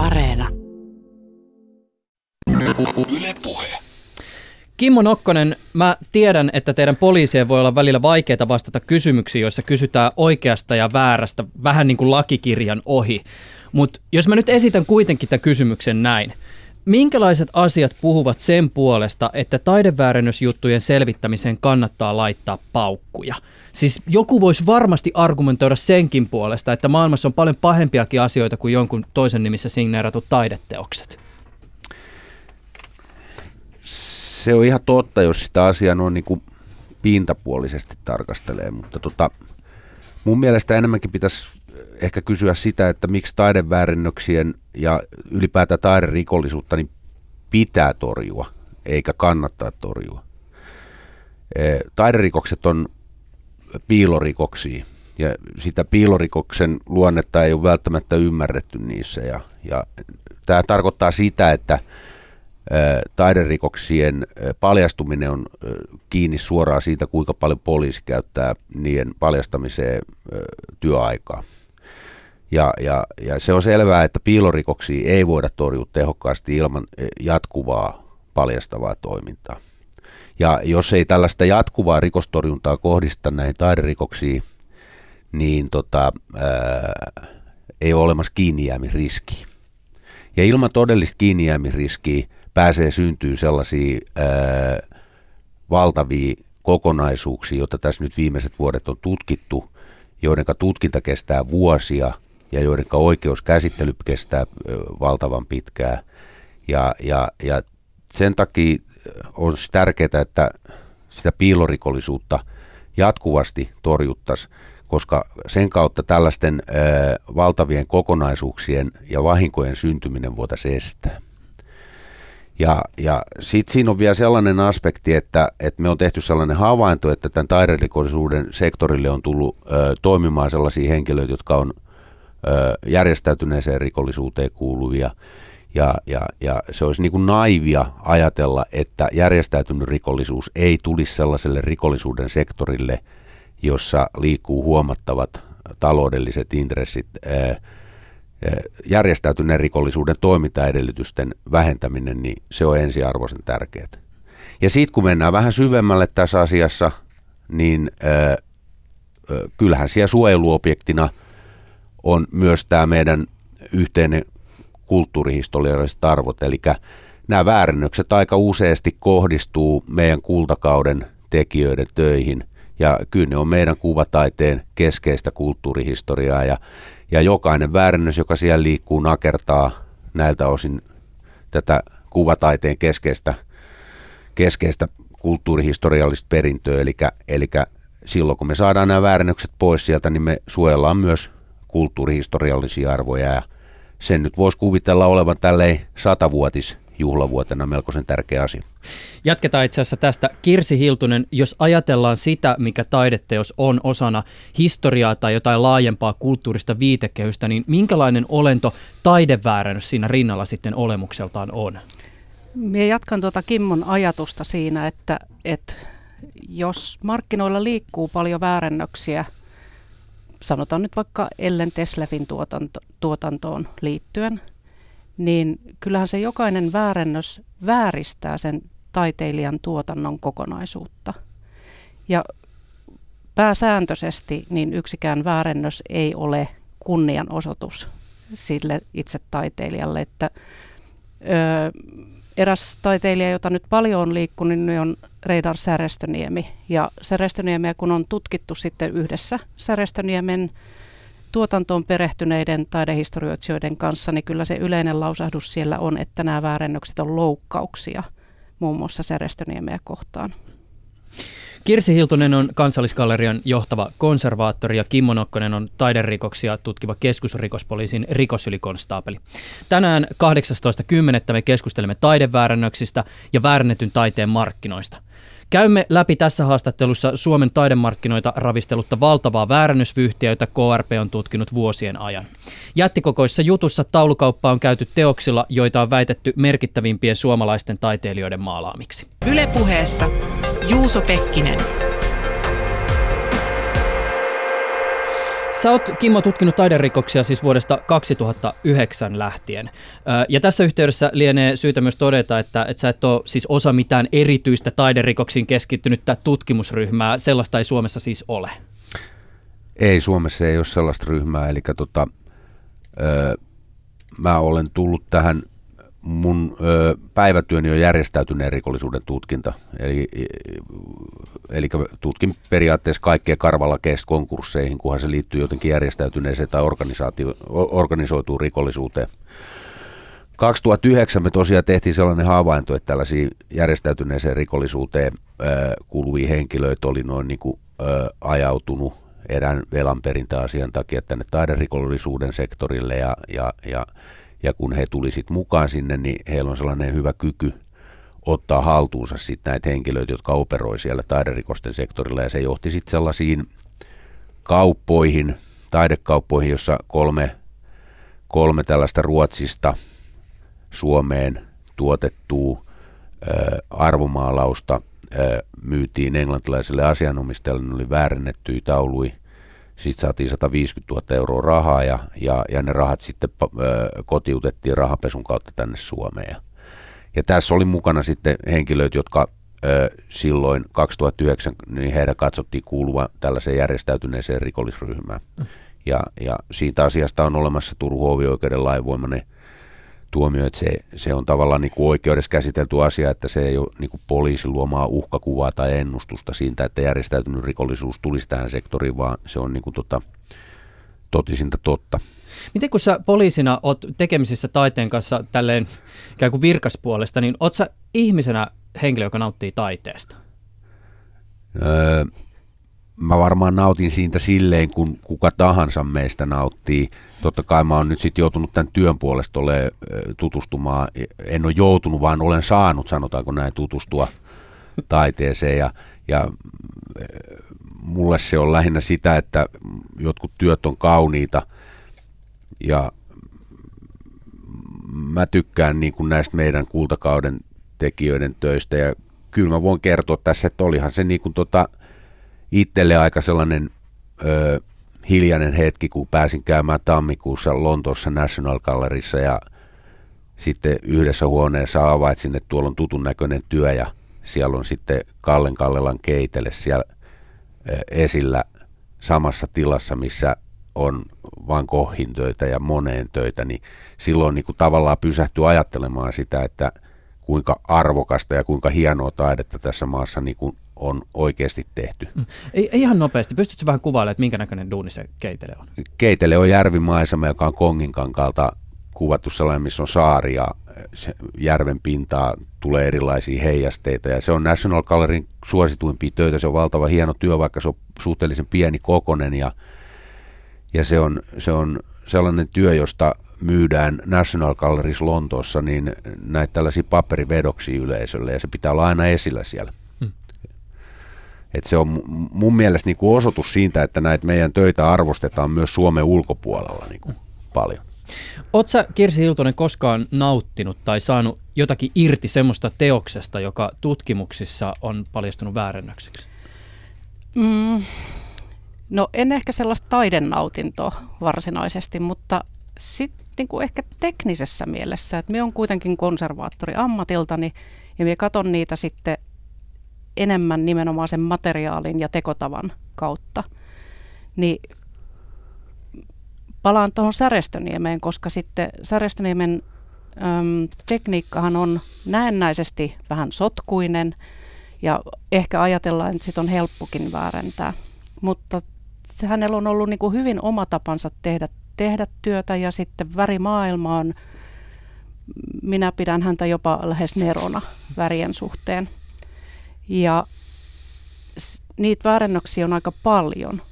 Areena. Yle Puhe. Kimmo Nokkonen, mä tiedän, että teidän poliisien voi olla välillä vaikeita vastata kysymyksiin, joissa kysytään oikeasta ja väärästä, vähän niin kuin lakikirjan ohi. Mutta jos mä nyt esitän kuitenkin tämän kysymyksen näin. Minkälaiset asiat puhuvat sen puolesta, että taideväärennösjuttujen selvittämiseen kannattaa laittaa paukkuja? Siis joku voisi varmasti argumentoida senkin puolesta, että maailmassa on paljon pahempiakin asioita kuin jonkun toisen nimissä signeeratut taideteokset. Se on ihan totta, jos sitä asiaa noin niin kuin pintapuolisesti tarkastelee, mutta tota, mun mielestä enemmänkin pitäisi ehkä kysyä sitä, että miksi taideväärinnöksien ja ylipäätään taiderikollisuutta niin pitää torjua, eikä kannattaa torjua. E, taiderikokset on piilorikoksia, ja sitä piilorikoksen luonnetta ei ole välttämättä ymmärretty niissä. Ja, ja tämä tarkoittaa sitä, että taiderikoksien paljastuminen on kiinni suoraan siitä, kuinka paljon poliisi käyttää niiden paljastamiseen työaikaa. Ja, ja, ja se on selvää, että piilorikoksia ei voida torjua tehokkaasti ilman jatkuvaa paljastavaa toimintaa. Ja jos ei tällaista jatkuvaa rikostorjuntaa kohdista näihin taiderikoksiin, niin tota, ää, ei ole olemassa kiinnijäämisriskiä. Ja ilman todellista kiinnijäämisriskiä pääsee syntyy sellaisia ää, valtavia kokonaisuuksia, joita tässä nyt viimeiset vuodet on tutkittu, joiden tutkinta kestää vuosia ja joiden oikeuskäsittely kestää valtavan pitkään. Ja, ja, ja sen takia on tärkeää, että sitä piilorikollisuutta jatkuvasti torjuttaisiin, koska sen kautta tällaisten ö, valtavien kokonaisuuksien ja vahinkojen syntyminen voitaisiin estää. Ja, ja sitten siinä on vielä sellainen aspekti, että, että me on tehty sellainen havainto, että tämän taiderikollisuuden sektorille on tullut ö, toimimaan sellaisia henkilöitä, jotka on järjestäytyneeseen rikollisuuteen kuuluvia. Ja, ja, ja se olisi niin kuin naivia ajatella, että järjestäytynyt rikollisuus ei tulisi sellaiselle rikollisuuden sektorille, jossa liikkuu huomattavat taloudelliset intressit. Järjestäytyneen rikollisuuden toimintaedellytysten vähentäminen, niin se on ensiarvoisen tärkeää. Ja sitten kun mennään vähän syvemmälle tässä asiassa, niin kyllähän siellä suojeluobjektina on myös tämä meidän yhteinen kulttuurihistorialliset arvot, eli nämä väärennökset aika useasti kohdistuu meidän kultakauden tekijöiden töihin, ja kyllä ne on meidän kuvataiteen keskeistä kulttuurihistoriaa, ja ja jokainen väärennös, joka siellä liikkuu, nakertaa näiltä osin tätä kuvataiteen keskeistä, keskeistä kulttuurihistoriallista perintöä. Eli, eli silloin kun me saadaan nämä väärennökset pois sieltä, niin me suojellaan myös kulttuurihistoriallisia arvoja. Ja sen nyt voisi kuvitella olevan tälleen satavuotis juhlavuotena melkoisen tärkeä asia. Jatketaan itse asiassa tästä. Kirsi Hiltunen, jos ajatellaan sitä, mikä taideteos on osana historiaa tai jotain laajempaa kulttuurista viitekehystä, niin minkälainen olento taideväärennös siinä rinnalla sitten olemukseltaan on? Minä jatkan tuota Kimmon ajatusta siinä, että, että jos markkinoilla liikkuu paljon väärennöksiä, sanotaan nyt vaikka Ellen Teslefin tuotanto, tuotantoon liittyen, niin kyllähän se jokainen väärennös vääristää sen taiteilijan tuotannon kokonaisuutta. Ja pääsääntöisesti niin yksikään väärennös ei ole kunnianosoitus sille itse taiteilijalle, että ö, eräs taiteilija, jota nyt paljon on liikkunut, niin on Reidar Särestöniemi. Ja Särestöniemiä kun on tutkittu sitten yhdessä Särestöniemen tuotantoon perehtyneiden taidehistorioitsijoiden kanssa, niin kyllä se yleinen lausahdus siellä on, että nämä väärennökset on loukkauksia muun muassa Särestöniemeä kohtaan. Kirsi Hiltunen on Kansallisgallerian johtava konservaattori ja Kimmo Nokkonen on taiderikoksia tutkiva keskusrikospoliisin rikosylikonstaapeli. Tänään 18.10. me keskustelemme taideväärännöksistä ja väärennetyn taiteen markkinoista. Käymme läpi tässä haastattelussa Suomen taidemarkkinoita ravistelutta valtavaa väärännysvyyhtiä, jota KRP on tutkinut vuosien ajan. Jättikokoissa jutussa taulukauppa on käyty teoksilla, joita on väitetty merkittävimpien suomalaisten taiteilijoiden maalaamiksi. Ylepuheessa Juuso Pekkinen. Sä oot, Kimmo, tutkinut taiderikoksia siis vuodesta 2009 lähtien. Ja tässä yhteydessä lienee syytä myös todeta, että, että sä et ole siis osa mitään erityistä taiderikoksiin keskittynyttä tutkimusryhmää. Sellaista ei Suomessa siis ole. Ei, Suomessa ei ole sellaista ryhmää. Eli tota, mä olen tullut tähän mun ö, päivätyöni on järjestäytyneen rikollisuuden tutkinta. Eli, eli tutkin periaatteessa kaikkea karvalla konkursseihin, kunhan se liittyy jotenkin järjestäytyneeseen tai organisoituun rikollisuuteen. 2009 me tosiaan tehtiin sellainen havainto, että tällaisia järjestäytyneeseen rikollisuuteen ö, kuuluvia henkilöitä oli noin niin kuin, ö, ajautunut erään velanperintäasian takia tänne taiderikollisuuden sektorille ja, ja, ja ja kun he tulisit mukaan sinne, niin heillä on sellainen hyvä kyky ottaa haltuunsa sitten näitä henkilöitä, jotka operoi siellä taiderikosten sektorilla. Ja se johti sitten sellaisiin kauppoihin, taidekauppoihin, jossa kolme, kolme tällaista Ruotsista Suomeen tuotettua arvomaalausta myytiin englantilaiselle asianomistajalle, ne oli väärennettyjä taului sitten saatiin 150 000 euroa rahaa ja, ja, ja ne rahat sitten kotiutettiin rahapesun kautta tänne Suomeen. Ja, tässä oli mukana sitten henkilöitä, jotka ö, silloin 2009, niin heidän katsottiin kuuluvan tällaiseen järjestäytyneeseen rikollisryhmään. Mm. Ja, ja siitä asiasta on olemassa Turun hovioikeuden lainvoimainen tuomio, että se, se on tavallaan niin kuin oikeudessa käsitelty asia, että se ei ole niin kuin poliisin luomaa uhkakuvaa tai ennustusta siitä, että järjestäytynyt rikollisuus tulisi tähän sektoriin, vaan se on niin kuin tota, totisinta totta. Miten kun sä poliisina oot tekemisissä taiteen kanssa tälleen ikään kuin virkaspuolesta, niin oot sä ihmisenä henkilö, joka nauttii taiteesta? Öö, mä varmaan nautin siitä silleen, kun kuka tahansa meistä nauttii. Totta kai mä oon nyt sitten joutunut tämän työn puolesta ole tutustumaan. En ole joutunut, vaan olen saanut, sanotaanko näin, tutustua taiteeseen. Ja, ja mulle se on lähinnä sitä, että jotkut työt on kauniita ja mä tykkään niin kuin näistä meidän kultakauden tekijöiden töistä ja kyllä mä voin kertoa tässä, että olihan se niin kuin tota, itselle aika sellainen ö, hiljainen hetki, kun pääsin käymään tammikuussa Lontoossa National Galleryssa ja sitten yhdessä huoneessa havaitsin, että tuolla on tutun näköinen työ ja siellä on sitten Kallen Kallelan keitele siellä esillä samassa tilassa, missä on vain kohin töitä ja moneen töitä, niin silloin niin kuin tavallaan pysähtyy ajattelemaan sitä, että kuinka arvokasta ja kuinka hienoa taidetta tässä maassa niin kuin on oikeasti tehty. Mm. Ihan nopeasti. Pystytkö vähän kuvailemaan, että minkä näköinen duuni se keitele on? Keitele on järvimaisema, joka on Konginkankaalta kuvattu sellainen, missä on saari ja järven pintaa tulee erilaisia heijasteita. Ja se on National Gallerin suosituimpia töitä. Se on valtava hieno työ, vaikka se on suhteellisen pieni kokonen. Ja, ja se, on, se on sellainen työ, josta myydään National Galleries Lontoossa niin näitä tällaisia paperivedoksia yleisölle ja se pitää olla aina esillä siellä. Et se on mun mielestä niin kuin osoitus siitä, että näitä meidän töitä arvostetaan myös Suomen ulkopuolella niin kuin paljon. Oletko Kirsi Hiltonen koskaan nauttinut tai saanut jotakin irti semmoista teoksesta, joka tutkimuksissa on paljastunut väärennöksiksi? Mm, no en ehkä sellaista taidennautintoa varsinaisesti, mutta sitten niin kuin ehkä teknisessä mielessä, että me on kuitenkin konservaattori ammatiltani ja me katon niitä sitten enemmän nimenomaan sen materiaalin ja tekotavan kautta. Niin palaan tuohon Särestöniemeen, koska sitten Särestöniemen äm, tekniikkahan on näennäisesti vähän sotkuinen ja ehkä ajatellaan, että sit on helppokin väärentää. Mutta se hänellä on ollut niin kuin hyvin oma tapansa tehdä, tehdä työtä ja sitten värimaailma on, minä pidän häntä jopa lähes nerona värien suhteen. Ja niitä väärennöksiä on aika paljon.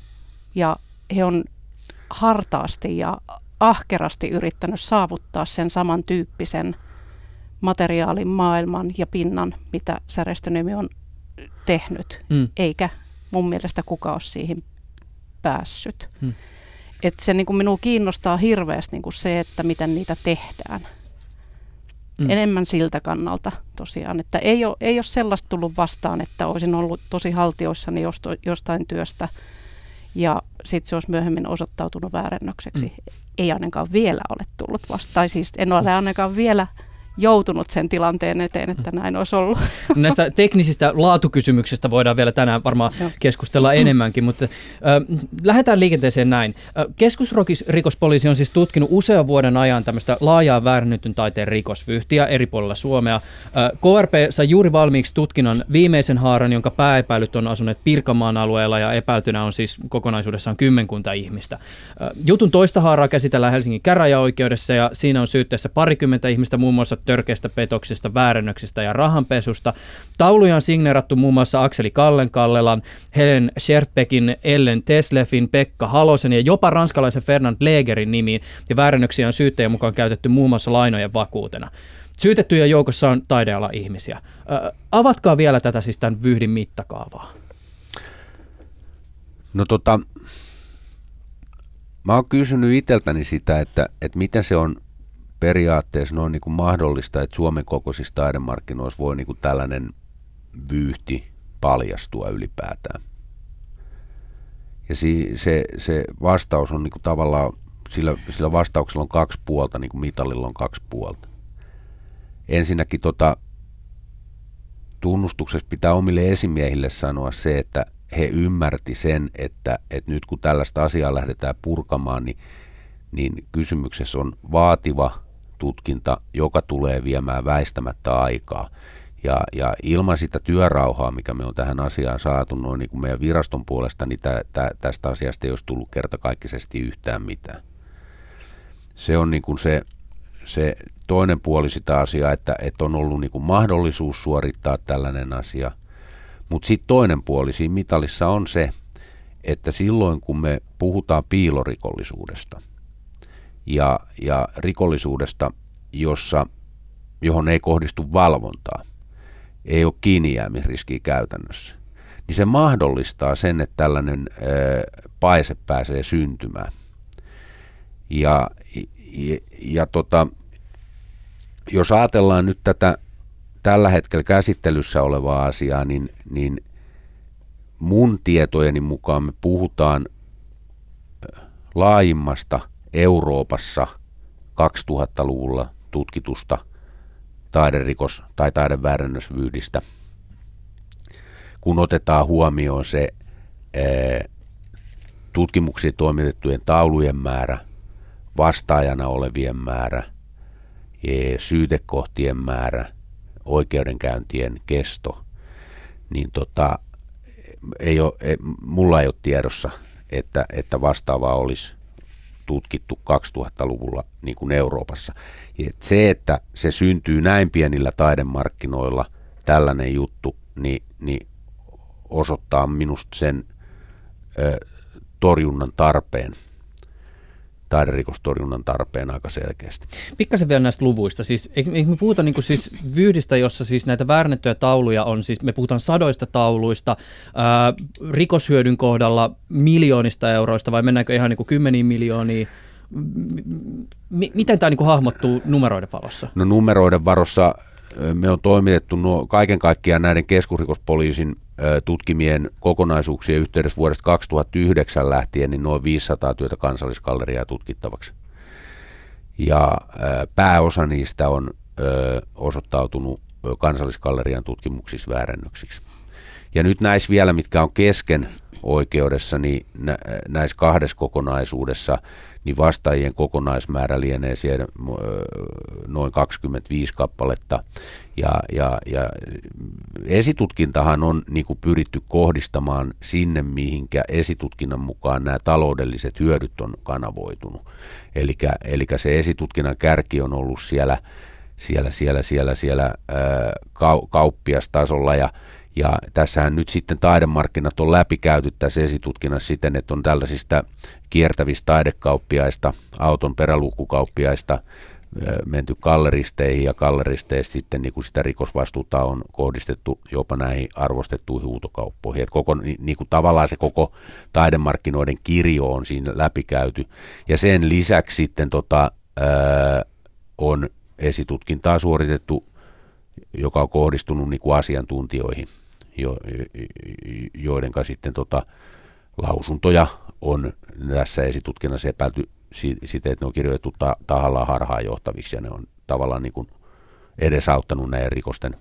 Ja he on hartaasti ja ahkerasti yrittänyt saavuttaa sen samantyyppisen materiaalin, maailman ja pinnan, mitä Särestönemi on tehnyt. Mm. Eikä mun mielestä kukaan ole siihen päässyt. Mm. Et se niin kuin minua kiinnostaa hirveästi niin kuin se, että miten niitä tehdään. Mm. Enemmän siltä kannalta tosiaan, että ei ole, ei ole sellaista tullut vastaan, että olisin ollut tosi haltioissani jostain työstä ja sitten se olisi myöhemmin osoittautunut väärännökseksi. Mm. Ei ainakaan vielä ole tullut vasta, tai siis en ole ainakaan vielä joutunut sen tilanteen eteen, että näin olisi ollut. Näistä teknisistä laatukysymyksistä voidaan vielä tänään varmaan Joo. keskustella enemmänkin, mutta äh, lähdetään liikenteeseen näin. Äh, keskusrikospoliisi on siis tutkinut usean vuoden ajan tämmöistä laajaa väärännetyn taiteen rikosvyhtiä eri puolilla Suomea. Äh, KRP sai juuri valmiiksi tutkinnon viimeisen haaran, jonka pääepäilyt on asuneet Pirkanmaan alueella ja epäiltynä on siis kokonaisuudessaan kymmenkunta ihmistä. Äh, jutun toista haaraa käsitellään Helsingin käräjäoikeudessa ja siinä on syytteessä parikymmentä ihmistä, muun muassa törkeistä petoksista, väärännöksistä ja rahanpesusta. Tauluja on signeerattu muun muassa Akseli Kallen Kallelan, Helen Scherpekin, Ellen Teslefin, Pekka Halosen ja jopa ranskalaisen Fernand Legerin nimiin, ja väärännöksiä on syyttäjän mukaan käytetty muun muassa lainojen vakuutena. Syytettyjen joukossa on taideala ihmisiä. Ö, avatkaa vielä tätä siis tämän vyhdin mittakaavaa. No tota, mä oon kysynyt itseltäni sitä, että, että miten se on periaatteessa noin niin kuin mahdollista, että Suomen kokoisissa taidemarkkinoissa voi niin kuin tällainen vyyhti paljastua ylipäätään. Ja si, se, se vastaus on niin kuin tavallaan, sillä, sillä vastauksella on kaksi puolta, niin kuin mitalilla on kaksi puolta. Ensinnäkin tota, tunnustuksessa pitää omille esimiehille sanoa se, että he ymmärti sen, että, että nyt kun tällaista asiaa lähdetään purkamaan, niin, niin kysymyksessä on vaativa tutkinta, joka tulee viemään väistämättä aikaa. Ja, ja ilman sitä työrauhaa, mikä me on tähän asiaan saatu noin niin kuin meidän viraston puolesta, niin tä, tä, tästä asiasta ei olisi tullut kertakaikkisesti yhtään mitään. Se on niin kuin se, se toinen puoli sitä asiaa, että, että on ollut niin kuin mahdollisuus suorittaa tällainen asia. Mutta sitten toinen puoli siinä mitalissa on se, että silloin kun me puhutaan piilorikollisuudesta, ja, ja rikollisuudesta, jossa, johon ei kohdistu valvontaa, ei ole kiinnijäämisriskiä käytännössä, niin se mahdollistaa sen, että tällainen ää, paise pääsee syntymään. Ja, ja, ja tota, jos ajatellaan nyt tätä tällä hetkellä käsittelyssä olevaa asiaa, niin, niin mun tietojeni mukaan me puhutaan laajimmasta – Euroopassa 2000-luvulla tutkitusta taiderikos- tai taideväärännösvyydistä, kun otetaan huomioon se tutkimuksiin toimitettujen taulujen määrä, vastaajana olevien määrä, syytekohtien määrä, oikeudenkäyntien kesto, niin tota, ei ole, ei, mulla ei ole tiedossa, että, että vastaavaa olisi tutkittu 2000-luvulla niin kuin Euroopassa. Ja se, että se syntyy näin pienillä taidemarkkinoilla, tällainen juttu, niin, niin osoittaa minusta sen ö, torjunnan tarpeen taiderikostorjunnan tarpeen aika selkeästi. Pikkasen vielä näistä luvuista. Siis, me puhuta niin siis vyydistä, jossa siis näitä väärennettyjä tauluja on, siis me puhutaan sadoista tauluista, ää, rikoshyödyn kohdalla miljoonista euroista vai mennäänkö ihan niin kymmeniin miljooniin? M- miten tämä niin hahmottuu numeroiden valossa? No numeroiden varossa me on toimitettu nuo, kaiken kaikkiaan näiden keskusrikospoliisin tutkimien kokonaisuuksien yhteydessä vuodesta 2009 lähtien niin noin 500 työtä kansalliskalleriaa tutkittavaksi. Ja pääosa niistä on osoittautunut kansalliskallerian tutkimuksissa väärännöksiksi. Ja nyt näissä vielä, mitkä on kesken oikeudessa, niin näissä kahdessa kokonaisuudessa niin vastaajien kokonaismäärä lienee siellä noin 25 kappaletta. Ja, ja, ja esitutkintahan on niin kuin pyritty kohdistamaan sinne, mihinkä esitutkinnan mukaan nämä taloudelliset hyödyt on kanavoitunut. Eli se esitutkinnan kärki on ollut siellä, siellä, siellä, siellä, siellä ää, kauppiastasolla ja ja tässähän nyt sitten taidemarkkinat on läpikäyty tässä esitutkinnassa siten, että on tällaisista kiertävistä taidekauppiaista, auton perälukukauppiaista menty galleristeihin ja galleristeista sitten niin kuin sitä rikosvastuuta on kohdistettu jopa näihin arvostettuihin huutokauppoihin. Että koko, niin kuin tavallaan se koko taidemarkkinoiden kirjo on siinä läpikäyty. Ja sen lisäksi sitten tota, on esitutkintaa suoritettu, joka on kohdistunut niin kuin asiantuntijoihin jo, joidenka sitten tota, lausuntoja on tässä esitutkinnassa epäilty siten, että ne on kirjoitettu ta- tahallaan harhaanjohtaviksi ja ne on tavallaan niin kuin edesauttanut näiden rikosten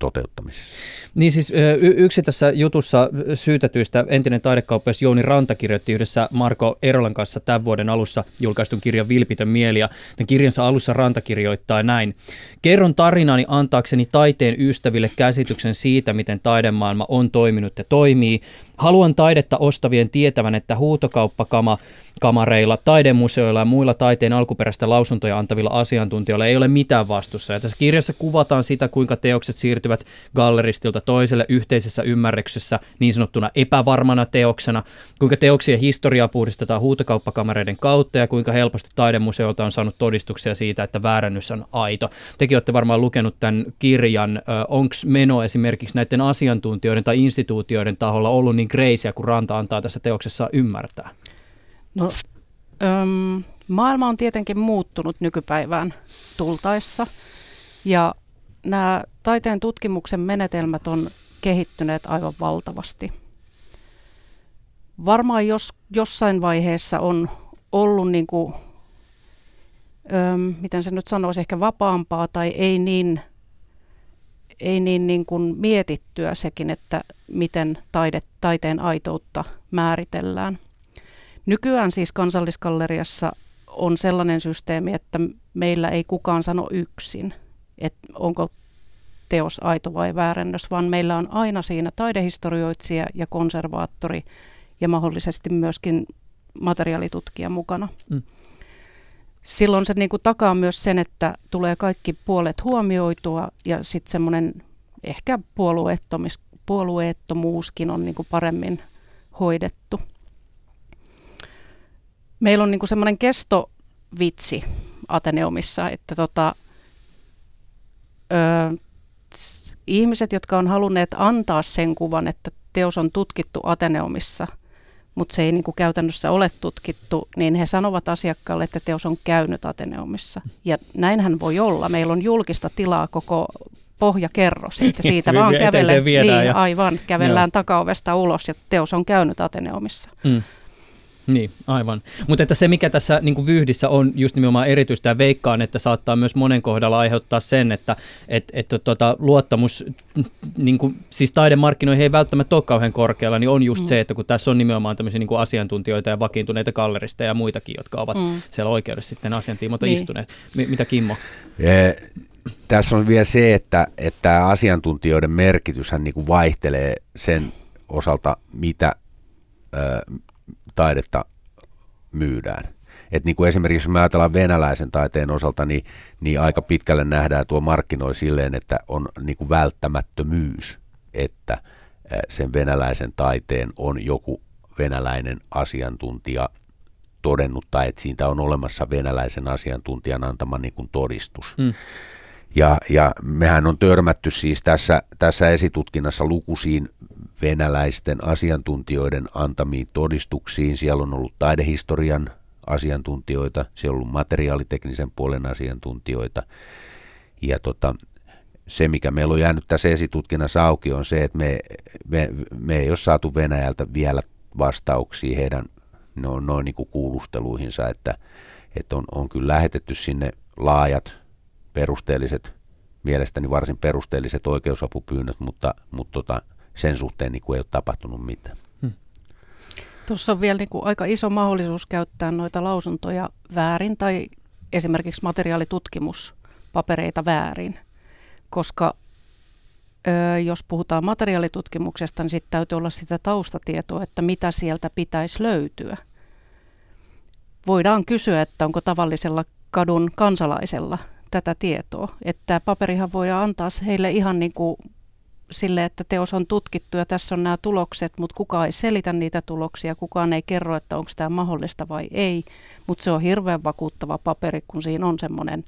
toteuttamisessa. Niin siis y- yksi tässä jutussa syytetyistä entinen taidekauppias Jouni Ranta kirjoitti yhdessä Marko Erolan kanssa tämän vuoden alussa julkaistun kirjan Vilpitön mieli. Ja tämän kirjansa alussa Ranta kirjoittaa näin. Kerron tarinani antaakseni taiteen ystäville käsityksen siitä, miten taidemaailma on toiminut ja toimii. Haluan taidetta ostavien tietävän, että huutokauppakama kamareilla, taidemuseoilla ja muilla taiteen alkuperäistä lausuntoja antavilla asiantuntijoilla ei ole mitään vastussa. Ja tässä kirjassa kuvataan sitä, kuinka teokset siirtyvät galleristilta toiselle yhteisessä ymmärryksessä niin sanottuna epävarmana teoksena, kuinka teoksien historiaa puhdistetaan huutokauppakamareiden kautta ja kuinka helposti taidemuseolta on saanut todistuksia siitä, että väärännys on aito. Tekin olette varmaan lukenut tämän kirjan. Onko meno esimerkiksi näiden asiantuntijoiden tai instituutioiden taholla ollut niin kreisiä, kun Ranta antaa tässä teoksessa ymmärtää? No, öm, maailma on tietenkin muuttunut nykypäivään tultaessa ja nämä taiteen tutkimuksen menetelmät on kehittyneet aivan valtavasti. Varmaan jos, jossain vaiheessa on ollut, niin kuin, öm, miten se nyt sanoisi, ehkä vapaampaa tai ei niin, ei niin, niin kuin mietittyä sekin, että miten taide, taiteen aitoutta määritellään – Nykyään siis kansalliskalleriassa on sellainen systeemi, että meillä ei kukaan sano yksin, että onko teos aito vai väärennös, vaan meillä on aina siinä taidehistorioitsija ja konservaattori ja mahdollisesti myöskin materiaalitutkija mukana. Mm. Silloin se niin kuin takaa myös sen, että tulee kaikki puolet huomioitua ja sitten semmoinen ehkä puolueettomuuskin on niin kuin paremmin hoidettu. Meillä on niin semmoinen kestovitsi Ateneumissa, että tota, ö, ihmiset, jotka on halunneet antaa sen kuvan, että teos on tutkittu Ateneumissa, mutta se ei niin kuin käytännössä ole tutkittu, niin he sanovat asiakkaalle, että teos on käynyt Ateneumissa. Ja näinhän voi olla. Meillä on julkista tilaa koko pohjakerros, että siitä vaan kävellään, niin, ja... aivan, kävellään takaovesta ulos ja teos on käynyt Ateneumissa. Mm. Niin, aivan. Mutta että se, mikä tässä niin kuin vyhdissä on just nimenomaan erityistä ja veikkaan, että saattaa myös monen kohdalla aiheuttaa sen, että et, et, tota, luottamus, niin kuin, siis taidemarkkinoihin ei välttämättä ole kauhean korkealla, niin on just mm. se, että kun tässä on nimenomaan tämmöisiä niin kuin asiantuntijoita ja vakiintuneita galleristeja ja muitakin, jotka ovat mm. siellä oikeudessa sitten asiantiimoilta niin. istuneet. M- mitä Kimmo? E- tässä on vielä se, että, että asiantuntijoiden merkityshän niin kuin vaihtelee sen osalta, mitä, taidetta myydään. Et niin kuin esimerkiksi jos me ajatellaan venäläisen taiteen osalta, niin, niin aika pitkälle nähdään tuo markkinoi silleen, että on niin kuin välttämättömyys, että sen venäläisen taiteen on joku venäläinen asiantuntija todennut tai että siitä on olemassa venäläisen asiantuntijan antama niin kuin todistus. Mm. Ja, ja mehän on törmätty siis tässä, tässä esitutkinnassa lukuisiin venäläisten asiantuntijoiden antamiin todistuksiin. Siellä on ollut taidehistorian asiantuntijoita, siellä on ollut materiaaliteknisen puolen asiantuntijoita. Ja tota, se, mikä meillä on jäänyt tässä esitutkinnassa auki, on se, että me, me, me ei ole saatu Venäjältä vielä vastauksia heidän no, noin niin kuin kuulusteluihinsa, että, että on, on kyllä lähetetty sinne laajat, perusteelliset, mielestäni varsin perusteelliset oikeusapupyynnöt, mutta, mutta tota, sen suhteen niin kuin ei ole tapahtunut mitään. Hmm. Tuossa on vielä niin kuin aika iso mahdollisuus käyttää noita lausuntoja väärin tai esimerkiksi materiaalitutkimuspapereita väärin, koska ö, jos puhutaan materiaalitutkimuksesta, niin sitten täytyy olla sitä taustatietoa, että mitä sieltä pitäisi löytyä. Voidaan kysyä, että onko tavallisella kadun kansalaisella tätä tietoa. Että paperihan voidaan antaa heille ihan niin kuin sille, että teos on tutkittu ja tässä on nämä tulokset, mutta kukaan ei selitä niitä tuloksia, kukaan ei kerro, että onko tämä mahdollista vai ei, mutta se on hirveän vakuuttava paperi, kun siinä on semmoinen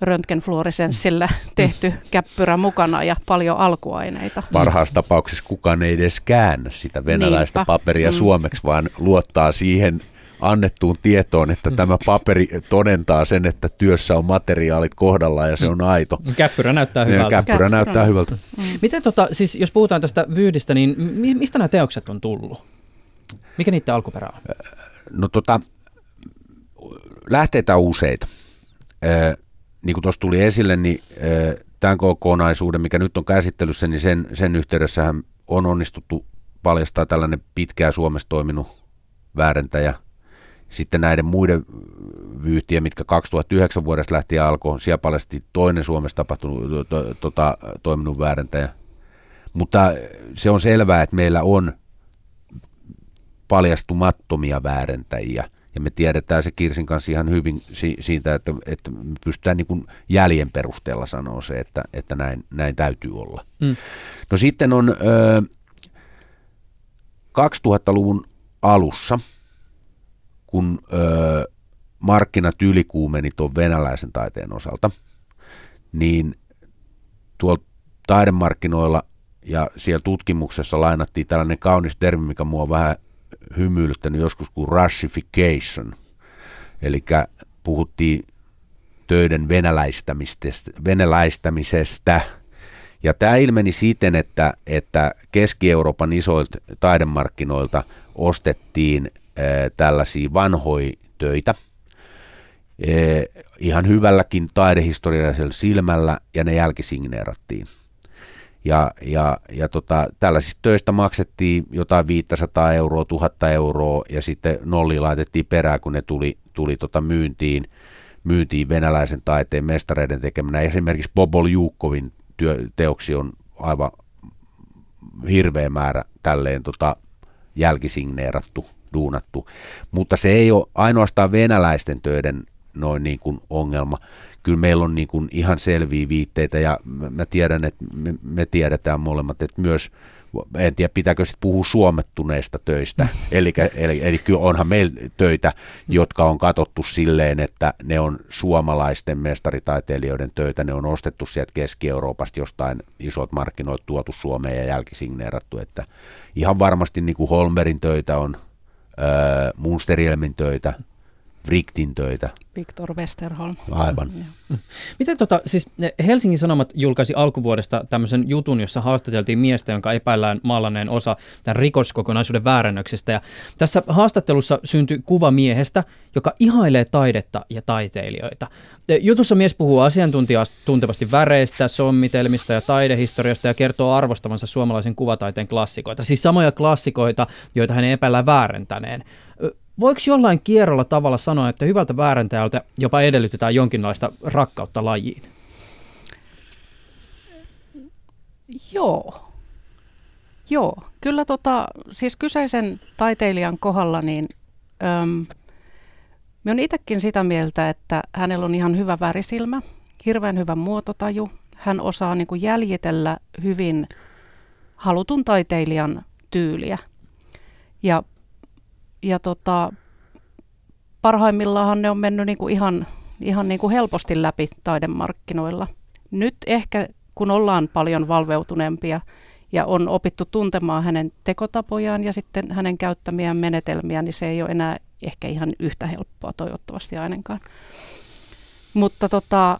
röntgenfluoresenssillä tehty käppyrä mukana ja paljon alkuaineita. Parhaassa tapauksessa kukaan ei edes käännä sitä venäläistä Niinpä. paperia mm. suomeksi, vaan luottaa siihen annettuun tietoon, että mm. tämä paperi todentaa sen, että työssä on materiaalit kohdalla ja se on aito. Käppyrä näyttää hyvältä. Ja käppyrä, käppyrä näyttää hyvältä. Mm. Miten tota, siis jos puhutaan tästä vyydistä, niin mistä nämä teokset on tullut? Mikä niiden alkuperä on? No tota, lähteitä on useita. Ö, niin kuin tuossa tuli esille, niin ö, tämän kokonaisuuden, mikä nyt on käsittelyssä, niin sen, sen yhteydessähän on onnistuttu paljastaa tällainen pitkään Suomessa toiminut väärentäjä. Sitten näiden muiden vyyhtiä, mitkä 2009 vuodesta lähtien alkoi, siellä paljasti toinen Suomessa tapahtunut to, to, tota, toiminut väärentäjä. Mutta se on selvää, että meillä on paljastumattomia väärentäjiä. Ja me tiedetään se Kirsin kanssa ihan hyvin siitä, että, että me pystytään niin kuin jäljen perusteella sanoa se, että, että näin, näin täytyy olla. Mm. No sitten on ö, 2000-luvun alussa, kun ö, markkinat ylikuumeni tuon venäläisen taiteen osalta, niin tuolla taidemarkkinoilla ja siellä tutkimuksessa lainattiin tällainen kaunis termi, mikä mua vähän hymyilyttänyt joskus kuin russification. Eli puhuttiin töiden venäläistämisestä, venäläistämisestä. Ja tämä ilmeni siten, että, että Keski-Euroopan isoilta taidemarkkinoilta ostettiin tällaisia vanhoja töitä, ihan hyvälläkin taidehistoriallisella silmällä, ja ne jälkisigneerattiin. Ja, ja, ja tota, tällaisista töistä maksettiin jotain 500 euroa, 1000 euroa ja sitten nolli laitettiin perään, kun ne tuli, tuli tota myyntiin, myyntiin venäläisen taiteen mestareiden tekemänä. Esimerkiksi Bobol Juukkovin työ, teoksi on aivan hirveä määrä tälleen tota, jälkisigneerattu, duunattu. Mutta se ei ole ainoastaan venäläisten töiden noin niin kuin ongelma. Kyllä meillä on niin kuin ihan selviä viitteitä ja mä tiedän, että me, me tiedetään molemmat, että myös en tiedä pitääkö sitten puhua suomettuneista töistä, eli, eli, eli kyllä onhan meillä töitä, jotka on katottu silleen, että ne on suomalaisten mestaritaiteilijoiden töitä, ne on ostettu sieltä Keski-Euroopasta jostain isot markkinoit tuotu Suomeen ja jälkisigneerattu, että ihan varmasti niin kuin Holmerin töitä on, äh, Munsterielmin töitä, Vriktin töitä. Viktor Westerholm. Aivan. Miten tota, siis Helsingin Sanomat julkaisi alkuvuodesta tämmöisen jutun, jossa haastateltiin miestä, jonka epäillään maallaneen osa tämän rikoskokonaisuuden väärännöksestä. Ja tässä haastattelussa syntyi kuva miehestä, joka ihailee taidetta ja taiteilijoita. Jutussa mies puhuu asiantuntevasti väreistä, sommitelmista ja taidehistoriasta ja kertoo arvostavansa suomalaisen kuvataiteen klassikoita. Siis samoja klassikoita, joita hän epäillään väärentäneen voiko jollain kierrolla tavalla sanoa, että hyvältä väärentäjältä jopa edellytetään jonkinlaista rakkautta lajiin? Joo. Joo, kyllä tota, siis kyseisen taiteilijan kohdalla niin äm, me on itsekin sitä mieltä, että hänellä on ihan hyvä värisilmä, hirveän hyvä muototaju. Hän osaa niin kuin jäljitellä hyvin halutun taiteilijan tyyliä. Ja ja tota, parhaimmillaan ne on mennyt niin kuin ihan, ihan niin kuin helposti läpi taidemarkkinoilla. Nyt ehkä kun ollaan paljon valveutuneempia ja on opittu tuntemaan hänen tekotapojaan ja sitten hänen käyttämiään menetelmiä, niin se ei ole enää ehkä ihan yhtä helppoa toivottavasti ainakaan. Mutta tota,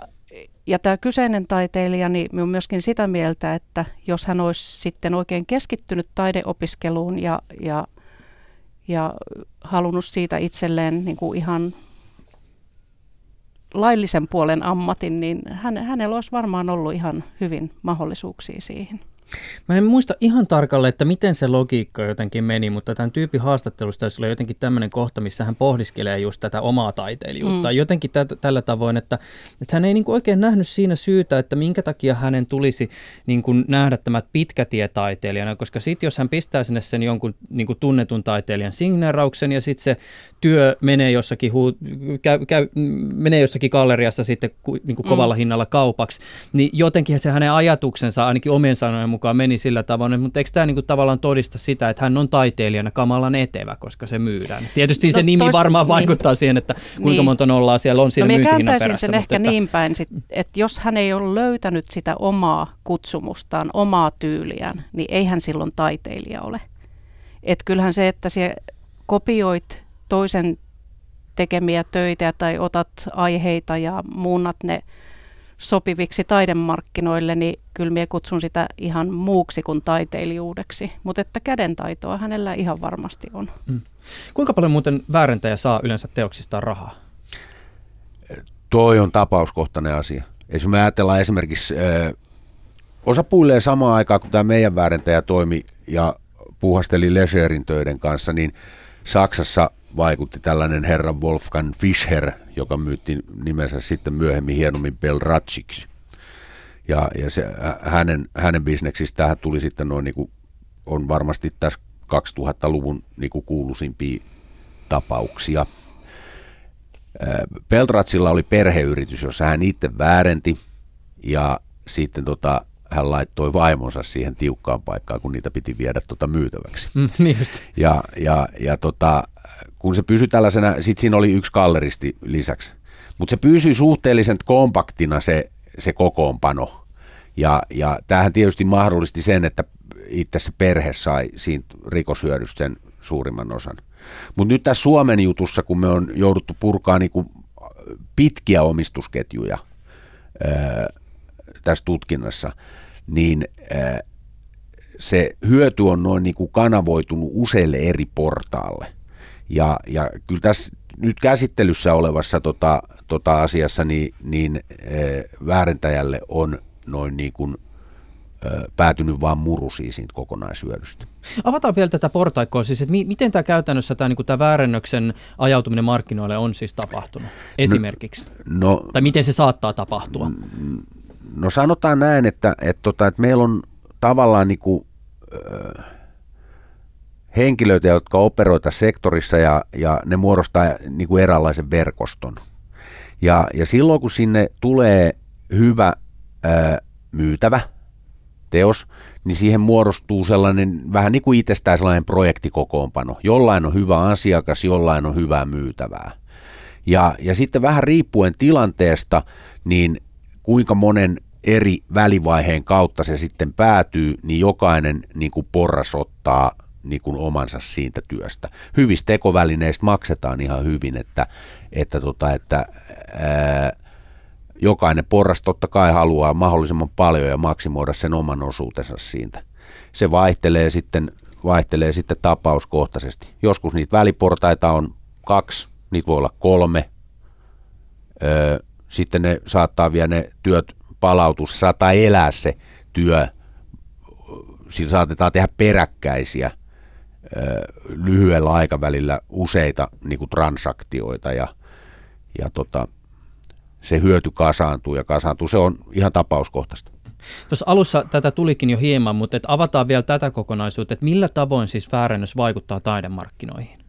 ja tämä kyseinen taiteilija, niin on myöskin sitä mieltä, että jos hän olisi sitten oikein keskittynyt taideopiskeluun ja, ja ja halunnut siitä itselleen niin kuin ihan laillisen puolen ammatin, niin hän, hänellä olisi varmaan ollut ihan hyvin mahdollisuuksia siihen. Mä en muista ihan tarkalleen, että miten se logiikka jotenkin meni, mutta tämän tyypin haastattelusta olisi jotenkin tämmöinen kohta, missä hän pohdiskelee just tätä omaa taiteilijuutta. Mm. Jotenkin tä- tällä tavoin, että, että hän ei niin kuin oikein nähnyt siinä syytä, että minkä takia hänen tulisi niin kuin nähdä tämä pitkätietaiteilijana, koska sitten jos hän pistää sinne sen jonkun niin kuin tunnetun taiteilijan signeerauksen ja sitten se työ menee jossakin, huu, käy, käy, menee jossakin galleriassa sitten niin kuin kovalla mm. hinnalla kaupaksi, niin jotenkin se hänen ajatuksensa ainakin omien sanojen mukaan meni sillä tavoin, mutta eikö tämä niinku tavallaan todista sitä, että hän on taiteilijana kamalan etevä, koska se myydään? Tietysti no, se nimi tois, varmaan niin, vaikuttaa siihen, että kuinka niin. monta nollaa siellä on siellä no, myyntihinnan perässä. sen ehkä että... niin päin, sit, että jos hän ei ole löytänyt sitä omaa kutsumustaan, omaa tyyliään, niin ei hän silloin taiteilija ole. Että kyllähän se, että se kopioit toisen tekemiä töitä tai otat aiheita ja muunnat ne sopiviksi taidemarkkinoille, niin kyllä minä kutsun sitä ihan muuksi kuin taiteilijuudeksi. Mutta että kädentaitoa hänellä ihan varmasti on. Mm. Kuinka paljon muuten väärentäjä saa yleensä teoksistaan rahaa? Toi on tapauskohtainen asia. Jos me ajatellaan esimerkiksi, ö, osa puilee samaan aikaan, kun tämä meidän väärentäjä toimi ja puhasteli Legerin töiden kanssa, niin Saksassa vaikutti tällainen herra Wolfgang Fischer, joka myytti nimensä sitten myöhemmin hienommin Belratschiksi. Ja, ja se, hänen, hänen bisneksistään tuli sitten noin niin kuin, on varmasti tässä 2000-luvun niin kuin kuuluisimpia tapauksia. Peltratsilla oli perheyritys, jossa hän itse väärenti ja sitten tota, hän laittoi vaimonsa siihen tiukkaan paikkaan, kun niitä piti viedä tota myytäväksi. Mm, niin just. Ja, ja, ja tota, kun se pysyi tällaisena, sitten siinä oli yksi galleristi lisäksi, mutta se pysyi suhteellisen kompaktina se, se kokoonpano. Ja, ja tämähän tietysti mahdollisti sen, että itse se perhe sai siitä rikoshyödystä sen suurimman osan. Mutta nyt tässä Suomen jutussa, kun me on jouduttu purkaa niinku pitkiä omistusketjuja ää, tässä tutkinnassa, niin ää, se hyöty on noin niinku kanavoitunut useille eri portaalle – ja, ja kyllä tässä nyt käsittelyssä olevassa tota, tota asiassa niin, niin e, väärentäjälle on noin niin kuin e, päätynyt vaan murusiin siitä kokonaisyödystä. Avataan vielä tätä portaikkoa, siis, että mi- miten tämä käytännössä tämä, niin tämä väärennöksen ajautuminen markkinoille on siis tapahtunut esimerkiksi? No, no, tai miten se saattaa tapahtua? No sanotaan näin, että, että, tota, että meillä on tavallaan niin kuin, henkilöitä, jotka operoita sektorissa ja, ja ne muodostaa niin kuin eräänlaisen verkoston. Ja, ja silloin kun sinne tulee hyvä ää, myytävä teos, niin siihen muodostuu sellainen vähän niin kuin itsestään sellainen projektikokoonpano. Jollain on hyvä asiakas, jollain on hyvää myytävää. Ja, ja sitten vähän riippuen tilanteesta, niin kuinka monen eri välivaiheen kautta se sitten päätyy, niin jokainen niin kuin porras ottaa niin kuin omansa siitä työstä. Hyvistä tekovälineistä maksetaan ihan hyvin, että, että, tota, että ää, jokainen porras totta kai haluaa mahdollisimman paljon ja maksimoida sen oman osuutensa siitä. Se vaihtelee sitten, vaihtelee sitten tapauskohtaisesti. Joskus niitä väliportaita on kaksi, niitä voi olla kolme. Öö, sitten ne saattaa vielä ne työt palautus, saattaa elää se työ, sillä saatetaan tehdä peräkkäisiä lyhyellä aikavälillä useita niin kuin transaktioita ja, ja tota, se hyöty kasaantuu ja kasaantuu. Se on ihan tapauskohtaista. Tuossa alussa tätä tulikin jo hieman, mutta et avataan vielä tätä kokonaisuutta, että millä tavoin siis väärennös vaikuttaa taidemarkkinoihin?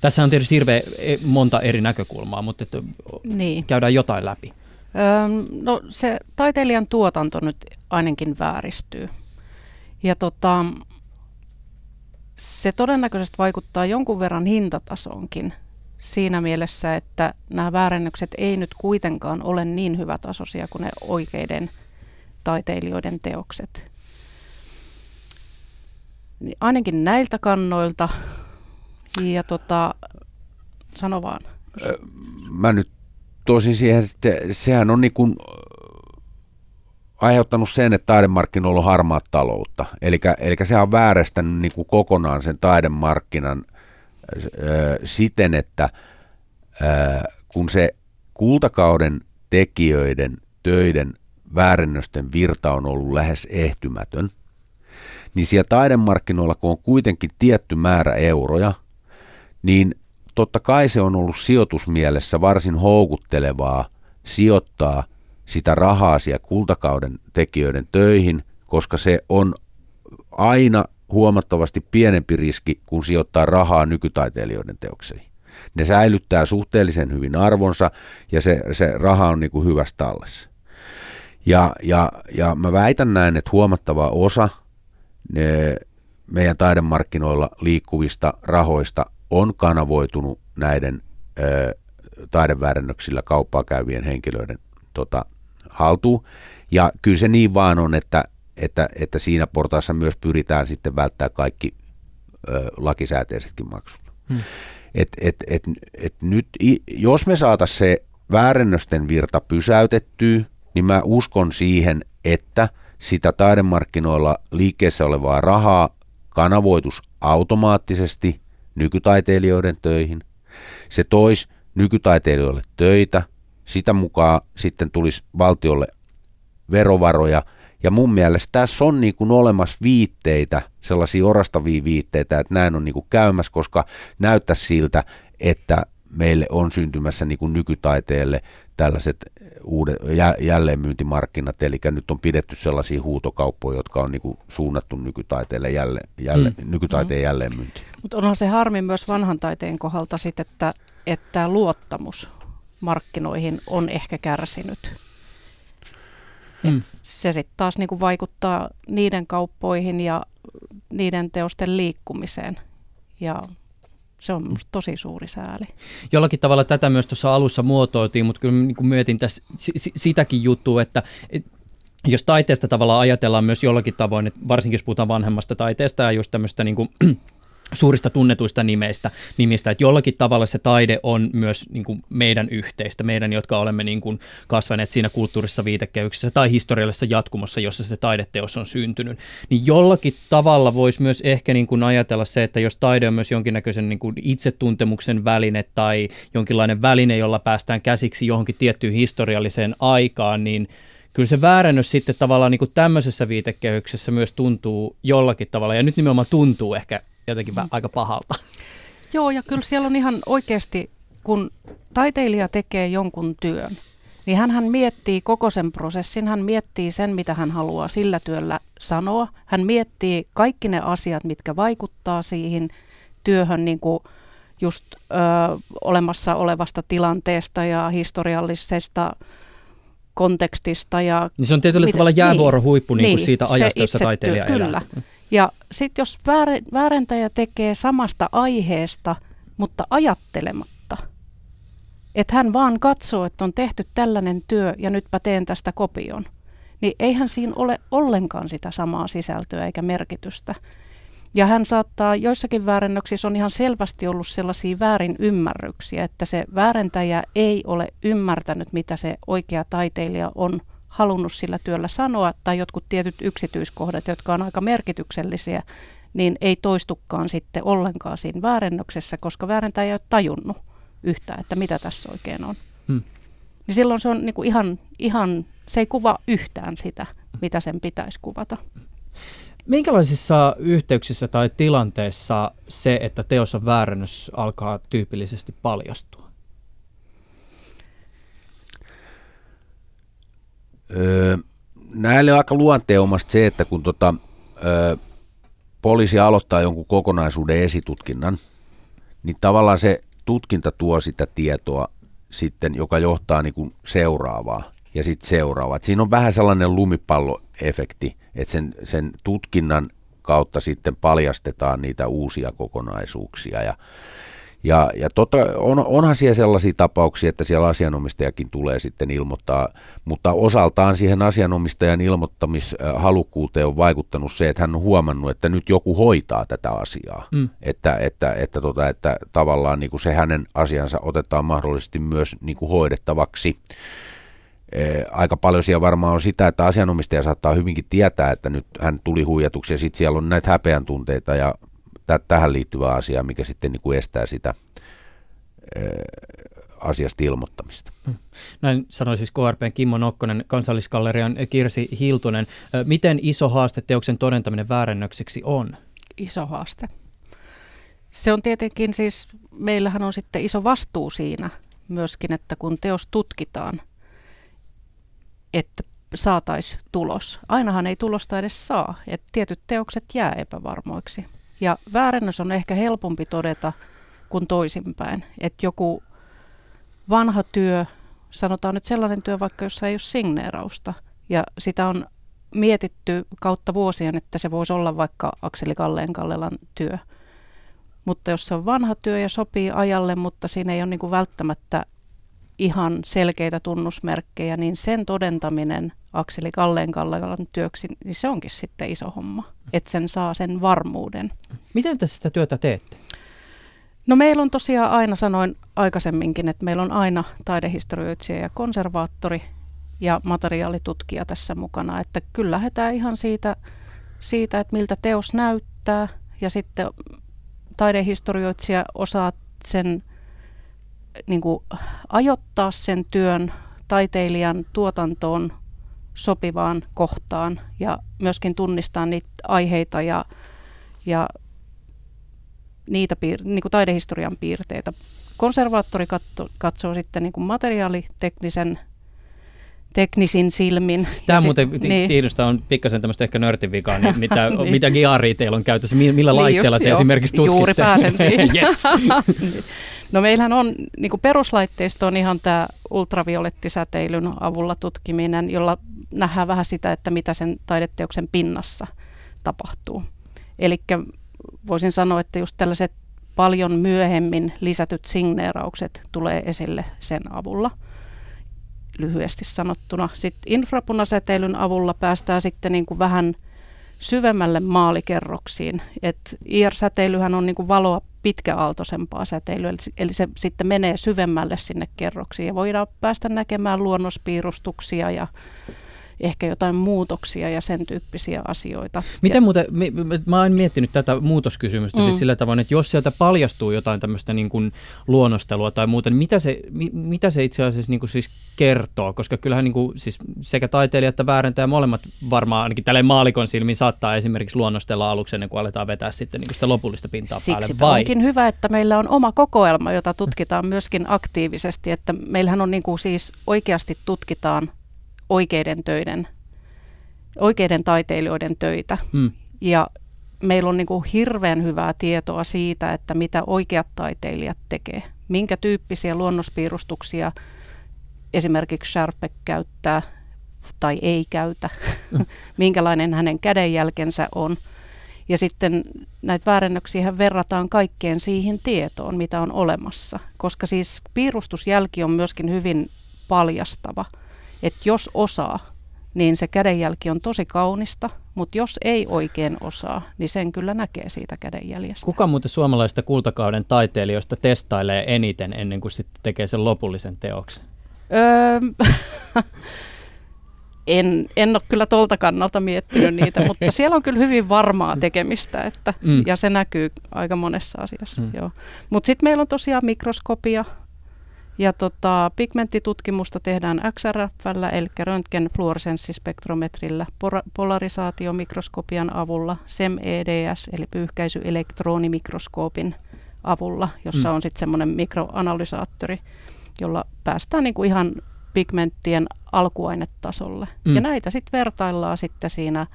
Tässä on tietysti hirveän e, monta eri näkökulmaa, mutta et niin. käydään jotain läpi. Öm, no se taiteilijan tuotanto nyt ainakin vääristyy. Ja tota, se todennäköisesti vaikuttaa jonkun verran hintatasoonkin siinä mielessä, että nämä väärennykset ei nyt kuitenkaan ole niin hyvätasoisia kuin ne oikeiden taiteilijoiden teokset. Niin ainakin näiltä kannoilta. Ja tota, sano vaan. Mä nyt tosin siihen, että sehän on niin kuin aiheuttanut sen, että taidemarkkinoilla on harmaat taloutta. Eli, se on väärästänyt niin kuin kokonaan sen taidemarkkinan äh, siten, että äh, kun se kultakauden tekijöiden töiden väärennösten virta on ollut lähes ehtymätön, niin siellä taidemarkkinoilla, kun on kuitenkin tietty määrä euroja, niin totta kai se on ollut sijoitusmielessä varsin houkuttelevaa sijoittaa – sitä rahaa siellä kultakauden tekijöiden töihin, koska se on aina huomattavasti pienempi riski kuin sijoittaa rahaa nykytaiteilijoiden teoksiin. Ne säilyttää suhteellisen hyvin arvonsa ja se, se raha on niin kuin hyvässä tallessa. Ja, ja, ja mä väitän näin, että huomattava osa ne meidän taidemarkkinoilla liikkuvista rahoista on kanavoitunut näiden ö, taideväärennöksillä kauppaa käyvien henkilöiden tota, haltuun. Ja kyllä se niin vaan on, että, että, että siinä portaassa myös pyritään sitten välttämään kaikki ö, lakisääteisetkin maksut. Hmm. Et, et, et, et nyt, jos me saataisiin se väärennösten virta pysäytettyy, niin mä uskon siihen, että sitä taidemarkkinoilla liikkeessä olevaa rahaa kanavoitus automaattisesti nykytaiteilijoiden töihin. Se toisi nykytaiteilijoille töitä, sitä mukaan sitten tulisi valtiolle verovaroja. Ja mun mielestä tässä on niin kuin olemassa viitteitä, sellaisia orastavia viitteitä, että näin on niin kuin käymässä, koska näyttää siltä, että meille on syntymässä niin kuin nykytaiteelle tällaiset uudet jälleenmyyntimarkkinat, eli nyt on pidetty sellaisia huutokauppoja, jotka on niin kuin suunnattu nykytaiteelle jälle, jälle, mm. nykytaiteen mm. jälleenmyyntiin. Mutta onhan se harmi myös vanhan taiteen kohdalta sit, että, että luottamus markkinoihin on ehkä kärsinyt. Mm. se sitten taas niinku vaikuttaa niiden kauppoihin ja niiden teosten liikkumiseen. Ja se on minusta tosi suuri sääli. Jollakin tavalla tätä myös tuossa alussa muotoiltiin, mutta kyllä niin mietin tässä sitäkin juttua, että et, jos taiteesta tavallaan ajatellaan myös jollakin tavoin, että varsinkin jos puhutaan vanhemmasta taiteesta ja just tämmöistä niin kuin, suurista tunnetuista nimeistä, nimistä, että jollakin tavalla se taide on myös niin kuin meidän yhteistä, meidän, jotka olemme niin kuin kasvaneet siinä kulttuurissa viitekehyksessä tai historiallisessa jatkumossa, jossa se taideteos on syntynyt, niin jollakin tavalla voisi myös ehkä niin kuin ajatella se, että jos taide on myös jonkinnäköisen niin kuin itsetuntemuksen väline tai jonkinlainen väline, jolla päästään käsiksi johonkin tiettyyn historialliseen aikaan, niin kyllä se väärännös sitten tavallaan niin kuin tämmöisessä viitekehyksessä myös tuntuu jollakin tavalla, ja nyt nimenomaan tuntuu ehkä jotenkin mm. aika pahalta. Joo, ja kyllä siellä on ihan oikeasti, kun taiteilija tekee jonkun työn, niin hän miettii koko sen prosessin, hän miettii sen, mitä hän haluaa sillä työllä sanoa. Hän miettii kaikki ne asiat, mitkä vaikuttaa siihen työhön, niin kuin just ö, olemassa olevasta tilanteesta ja historiallisesta kontekstista. Ja niin se on tietyllä miten, tavalla jäävuorohuippu niin, niin, niin siitä ajasta, jossa taiteilija työ, elää. Kyllä. Ja sitten jos väärentäjä tekee samasta aiheesta, mutta ajattelematta, että hän vaan katsoo, että on tehty tällainen työ ja nytpä teen tästä kopion, niin eihän siinä ole ollenkaan sitä samaa sisältöä eikä merkitystä. Ja hän saattaa, joissakin väärennöksissä on ihan selvästi ollut sellaisia väärin ymmärryksiä, että se väärentäjä ei ole ymmärtänyt, mitä se oikea taiteilija on halunnut sillä työllä sanoa, tai jotkut tietyt yksityiskohdat, jotka on aika merkityksellisiä, niin ei toistukaan sitten ollenkaan siinä väärennöksessä, koska väärentäjä ei ole tajunnut yhtään, että mitä tässä oikein on. Hmm. Niin silloin se on niin kuin ihan, ihan, se ei kuva yhtään sitä, mitä sen pitäisi kuvata. Minkälaisissa yhteyksissä tai tilanteissa se, että teos on väärännös, alkaa tyypillisesti paljastua? Näille on aika luonteomasta se, että kun tota, öö, poliisi aloittaa jonkun kokonaisuuden esitutkinnan, niin tavallaan se tutkinta tuo sitä tietoa sitten, joka johtaa niin kuin seuraavaa ja sitten seuraavaa. siinä on vähän sellainen lumipalloefekti, että sen, sen tutkinnan kautta sitten paljastetaan niitä uusia kokonaisuuksia ja ja, ja tota, on, onhan siellä sellaisia tapauksia, että siellä asianomistajakin tulee sitten ilmoittaa, mutta osaltaan siihen asianomistajan ilmoittamishalukkuuteen on vaikuttanut se, että hän on huomannut, että nyt joku hoitaa tätä asiaa. Mm. Että, että, että, tota, että tavallaan niin kuin se hänen asiansa otetaan mahdollisesti myös niin kuin hoidettavaksi. Aika paljon siellä varmaan on sitä, että asianomistaja saattaa hyvinkin tietää, että nyt hän tuli huijatuksi ja sitten siellä on näitä häpeän tunteita ja tähän liittyvä asia, mikä sitten niin kuin estää sitä asiasta ilmoittamista. Hmm. Näin sanoi siis KRPn Kimmo Nokkonen, kansalliskallerian Kirsi Hiltunen. Miten iso haaste teoksen todentaminen väärennökseksi on? Iso haaste. Se on tietenkin siis, meillähän on sitten iso vastuu siinä myöskin, että kun teos tutkitaan, että saataisiin tulos. Ainahan ei tulosta edes saa, että tietyt teokset jää epävarmoiksi. Ja väärennös on ehkä helpompi todeta kuin toisinpäin. Että joku vanha työ, sanotaan nyt sellainen työ vaikka, jossa ei ole signeerausta, ja sitä on mietitty kautta vuosien, että se voisi olla vaikka Akseli Kalleen Kallelan työ. Mutta jos se on vanha työ ja sopii ajalle, mutta siinä ei ole niin välttämättä ihan selkeitä tunnusmerkkejä, niin sen todentaminen Akseli Kalleen Kallelan työksi, niin se onkin sitten iso homma, että sen saa sen varmuuden. Miten te sitä työtä teette? No meillä on tosiaan aina, sanoin aikaisemminkin, että meillä on aina taidehistorioitsija ja konservaattori ja materiaalitutkija tässä mukana. Että kyllä lähdetään ihan siitä, siitä, että miltä teos näyttää ja sitten taidehistorioitsija osaa sen niin kuin, ajoittaa sen työn taiteilijan tuotantoon sopivaan kohtaan ja myöskin tunnistaa niitä aiheita ja, ja niitä piir- niin kuin taidehistorian piirteitä. Konservaattori katso, katsoo sitten niin kuin materiaaliteknisen teknisin silmin. Tämä muuten niin. kiinnostaa on pikkasen tämmöistä ehkä nörtin vikaa, niin mitä, niin. mitä giaria teillä on käytössä, millä niin laitteella te jo, esimerkiksi tutkitte? Juuri pääsen siihen. yes. no meillähän on, niin kuin peruslaitteisto on ihan tämä ultraviolettisäteilyn avulla tutkiminen, jolla nähdään vähän sitä, että mitä sen taideteoksen pinnassa tapahtuu. Eli voisin sanoa, että just tällaiset paljon myöhemmin lisätyt signeeraukset tulee esille sen avulla lyhyesti sanottuna. Sitten infrapunasäteilyn avulla päästään sitten niin kuin vähän syvemmälle maalikerroksiin. Et IR-säteilyhän on niin kuin valoa pitkäaaltoisempaa säteilyä, eli se sitten menee syvemmälle sinne kerroksiin ja voidaan päästä näkemään luonnospiirustuksia ja ehkä jotain muutoksia ja sen tyyppisiä asioita. Miten muuten, mä oon miettinyt tätä muutoskysymystä siis mm. siis sillä tavoin, että jos sieltä paljastuu jotain tämmöistä niin kuin luonnostelua tai muuta, niin mitä se, mitä se itse asiassa niin kuin siis kertoo? Koska kyllähän niin kuin, siis sekä taiteilija että väärentäjä molemmat varmaan ainakin tälle maalikon silmin saattaa esimerkiksi luonnostella aluksi ennen kuin aletaan vetää sitten niin kuin sitä lopullista pintaa Siksi päälle. Vai? onkin hyvä, että meillä on oma kokoelma, jota tutkitaan myöskin aktiivisesti, että meillähän on niin kuin siis oikeasti tutkitaan oikeiden töiden, oikeiden taiteilijoiden töitä. Mm. Ja meillä on niin kuin hirveän hyvää tietoa siitä, että mitä oikeat taiteilijat tekee. Minkä tyyppisiä luonnospiirustuksia esimerkiksi Sharpe käyttää tai ei käytä. Mm. Minkälainen hänen kädenjälkensä on. Ja sitten näitä väärennöksiä verrataan kaikkeen siihen tietoon, mitä on olemassa. Koska siis piirustusjälki on myöskin hyvin paljastava – että jos osaa, niin se kädenjälki on tosi kaunista, mutta jos ei oikein osaa, niin sen kyllä näkee siitä kädenjäljestä. Kuka muuten suomalaisista kultakauden taiteilijoista testailee eniten ennen kuin sitten tekee sen lopullisen teoksen? Öö, en, en ole kyllä tuolta kannalta miettinyt niitä, mutta siellä on kyllä hyvin varmaa tekemistä, että, mm. ja se näkyy aika monessa asiassa. Mm. Mutta sitten meillä on tosiaan mikroskopia, ja tota, pigmenttitutkimusta tehdään XRFllä, eli röntgenfluorescenssispektrometrillä, polarisaatiomikroskopian avulla, SEM-EDS, eli pyyhkäisyelektronimikroskoopin avulla, jossa mm. on sitten semmoinen mikroanalysaattori, jolla päästään niinku ihan pigmenttien alkuainetasolle. Mm. Ja näitä sitten vertaillaan sitten siinä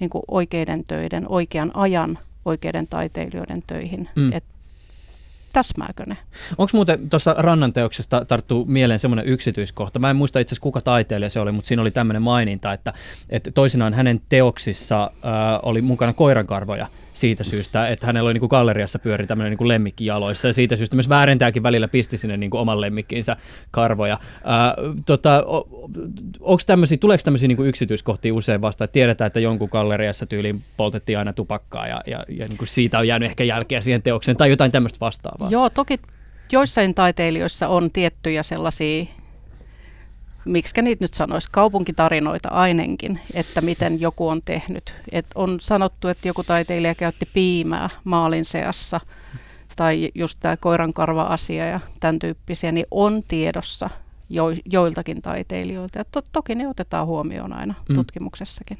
niinku oikeiden töiden, oikean ajan oikeiden taiteilijoiden töihin. Mm. Et täsmääkö ne? Onko muuten tuossa Rannan teoksesta tarttuu mieleen semmoinen yksityiskohta? Mä en muista itse asiassa kuka taiteilija se oli, mutta siinä oli tämmöinen maininta, että, että toisinaan hänen teoksissa äh, oli mukana koirankarvoja siitä syystä, että hänellä oli niin kuin galleriassa pyöri tämmöinen niin kuin lemmikki jaloissa ja siitä syystä myös väärentääkin välillä pisti sinne niin kuin oman lemmikkiinsä karvoja. Ää, tota, onko tämmöisiä, tuleeko tämmöisiä niin kuin yksityiskohtia usein vasta, että tiedetään, että jonkun galleriassa tyyliin poltettiin aina tupakkaa ja, ja, ja niin kuin siitä on jäänyt ehkä jälkeä siihen teokseen tai jotain tämmöistä vastaavaa? Joo, toki joissain taiteilijoissa on tiettyjä sellaisia miksi niitä nyt sanoisi, kaupunkitarinoita ainakin, että miten joku on tehnyt. Et on sanottu, että joku taiteilija käytti piimää maalin seassa, tai just tämä koirankarva-asia ja tämän tyyppisiä, niin on tiedossa jo, joiltakin taiteilijoilta. Ja to, toki ne otetaan huomioon aina mm. tutkimuksessakin.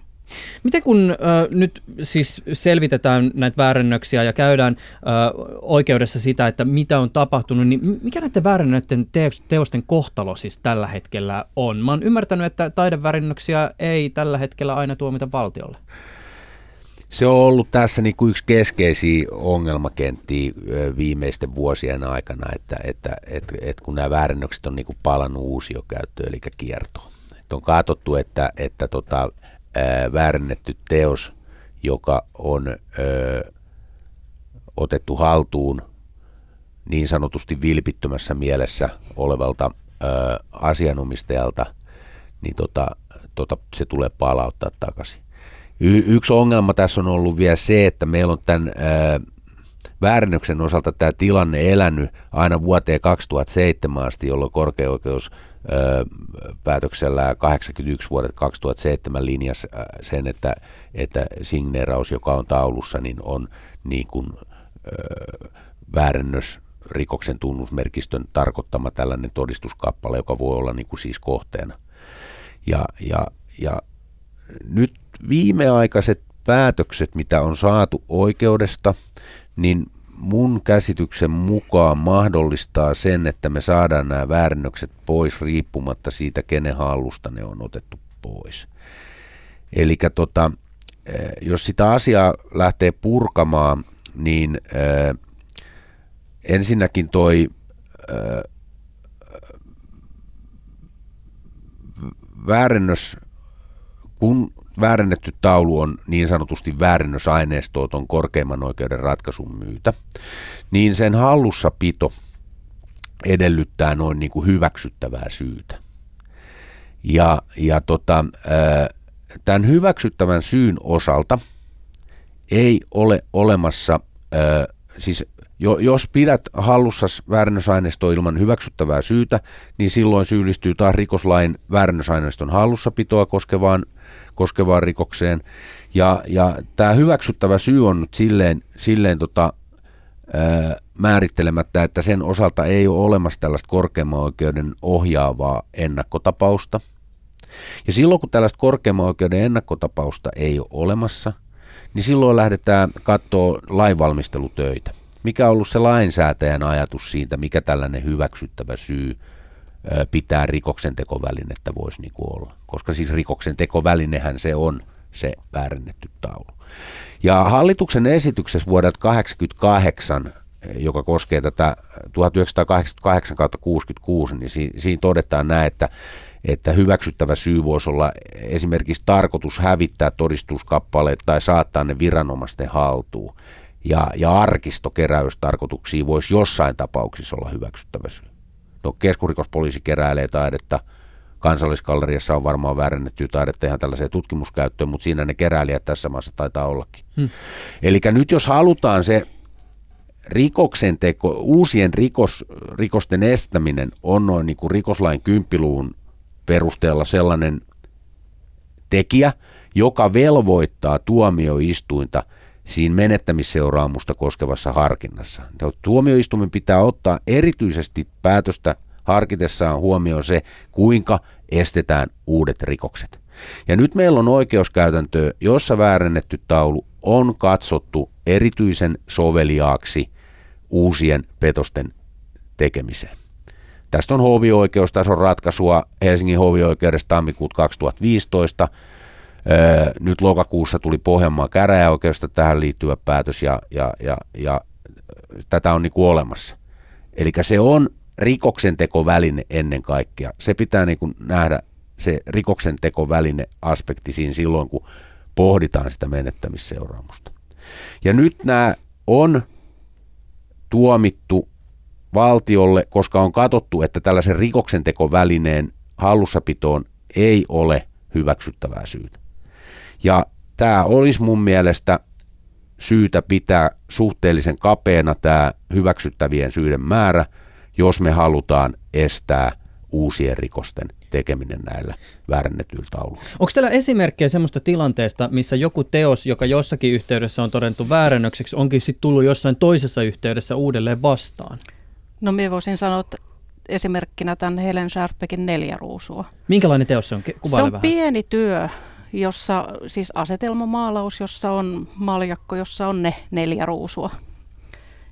Miten kun äh, nyt siis selvitetään näitä väärennöksiä ja käydään äh, oikeudessa sitä, että mitä on tapahtunut, niin mikä näiden väärennöiden teosten kohtalo siis tällä hetkellä on? Mä oon ymmärtänyt, että taideväärennöksiä ei tällä hetkellä aina tuomita valtiolle. Se on ollut tässä niin kuin yksi keskeisiä ongelmakenttiä viimeisten vuosien aikana, että, että, että, että kun nämä väärennökset on niin kuin palannut uusiokäyttöön, eli kiertoon. Että on katsottu, että, että tota, ää, väärennetty teos, joka on ää, otettu haltuun niin sanotusti vilpittömässä mielessä olevalta ää, asianomistajalta, niin tota, tota, se tulee palauttaa takaisin. Y- yksi ongelma tässä on ollut vielä se, että meillä on tämän ää, väärennöksen osalta tämä tilanne elänyt aina vuoteen 2007 asti, jolloin korkeaoikeus päätöksellä 81 vuodet 2007 linjassa sen, että, että signeeraus, joka on taulussa, niin on niin kuin, ö, rikoksen tunnusmerkistön tarkoittama tällainen todistuskappale, joka voi olla niin kuin siis kohteena. Ja, ja, ja nyt viimeaikaiset päätökset, mitä on saatu oikeudesta, niin mun käsityksen mukaan mahdollistaa sen, että me saadaan nämä väärännökset pois riippumatta siitä, kenen hallusta ne on otettu pois. Eli tota, eh, jos sitä asiaa lähtee purkamaan, niin äh, ensinnäkin toi äh, väärennös, kun väärennetty taulu on niin sanotusti väärennösaineistoa tuon korkeimman oikeuden ratkaisun myytä, niin sen hallussapito edellyttää noin niin kuin hyväksyttävää syytä. Ja, ja tota, tämän hyväksyttävän syyn osalta ei ole olemassa, siis jos pidät hallussa väärennösaineistoa ilman hyväksyttävää syytä, niin silloin syyllistyy taas rikoslain väärennösaineiston hallussapitoa koskevaan koskevaan rikokseen. Ja, ja tämä hyväksyttävä syy on nyt silleen, silleen tota, ää, määrittelemättä, että sen osalta ei ole olemassa tällaista korkeimman oikeuden ohjaavaa ennakkotapausta. Ja silloin kun tällaista korkeimman oikeuden ennakkotapausta ei ole olemassa, niin silloin lähdetään katsoa lainvalmistelutöitä. Mikä on ollut se lainsäätäjän ajatus siitä, mikä tällainen hyväksyttävä syy pitää rikoksen tekovälinettä voisi niin kuin olla. Koska siis rikoksen tekovälinehän se on se väärennetty taulu. Ja hallituksen esityksessä vuodelta 1988, joka koskee tätä 1988 66, niin siinä todetaan näin, että että hyväksyttävä syy voisi olla esimerkiksi tarkoitus hävittää todistuskappaleet tai saattaa ne viranomaisten haltuun. Ja, ja arkistokeräystarkoituksia voisi jossain tapauksissa olla hyväksyttävä syy. No keskusrikospoliisi keräilee taidetta, kansalliskalleriassa on varmaan väärennettyä taidetta ihan tällaiseen tutkimuskäyttöön, mutta siinä ne keräilijät tässä maassa taitaa ollakin. Hmm. Eli nyt jos halutaan se rikoksen teko, uusien rikos, rikosten estäminen on noin niin kuin rikoslain kymppiluun perusteella sellainen tekijä, joka velvoittaa tuomioistuinta siinä menettämisseuraamusta koskevassa harkinnassa. Tuomioistuimen pitää ottaa erityisesti päätöstä harkitessaan huomioon se, kuinka estetään uudet rikokset. Ja nyt meillä on oikeuskäytäntö, jossa väärennetty taulu on katsottu erityisen soveliaaksi uusien petosten tekemiseen. Tästä on hovioikeustason ratkaisua Helsingin hovioikeudesta tammikuut 2015. Nyt lokakuussa tuli Pohjanmaan käräjäoikeusta tähän liittyvä päätös ja, ja, ja, ja tätä on niin kuin olemassa. Eli se on rikoksentekoväline ennen kaikkea. Se pitää niin kuin nähdä se rikoksentekoväline aspekti siinä silloin, kun pohditaan sitä menettämisseuraamusta. Ja nyt nämä on tuomittu valtiolle, koska on katsottu, että tällaisen rikoksentekovälineen hallussapitoon ei ole hyväksyttävää syytä. Ja tämä olisi mun mielestä syytä pitää suhteellisen kapeana tämä hyväksyttävien syiden määrä, jos me halutaan estää uusien rikosten tekeminen näillä väärännetyillä tauluilla. Onko teillä esimerkkejä semmoista tilanteesta, missä joku teos, joka jossakin yhteydessä on todettu väärännökseksi, onkin sitten tullut jossain toisessa yhteydessä uudelleen vastaan? No minä voisin sanoa, että esimerkkinä tämän Helen Sharpbeckin neljä ruusua. Minkälainen teos se on? Kuvaile se on vähän. pieni työ, jossa siis asetelmamaalaus, jossa on maljakko, jossa on ne neljä ruusua.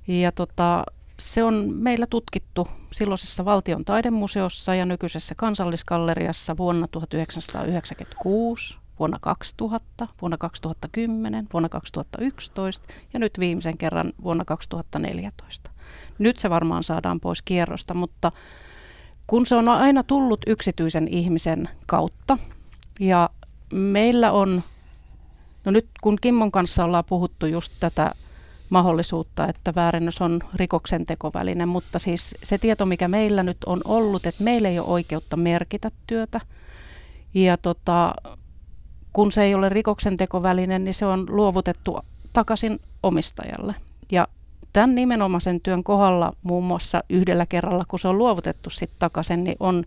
Ja tota, se on meillä tutkittu silloisessa valtion taidemuseossa ja nykyisessä kansalliskalleriassa vuonna 1996, vuonna 2000, vuonna 2010, vuonna 2011 ja nyt viimeisen kerran vuonna 2014. Nyt se varmaan saadaan pois kierrosta, mutta kun se on aina tullut yksityisen ihmisen kautta ja meillä on, no nyt kun Kimmon kanssa ollaan puhuttu just tätä mahdollisuutta, että väärennös on rikoksen tekoväline, mutta siis se tieto, mikä meillä nyt on ollut, että meillä ei ole oikeutta merkitä työtä. Ja tota, kun se ei ole rikoksen tekoväline, niin se on luovutettu takaisin omistajalle. Ja tämän nimenomaisen työn kohdalla muun muassa yhdellä kerralla, kun se on luovutettu sitten takaisin, niin on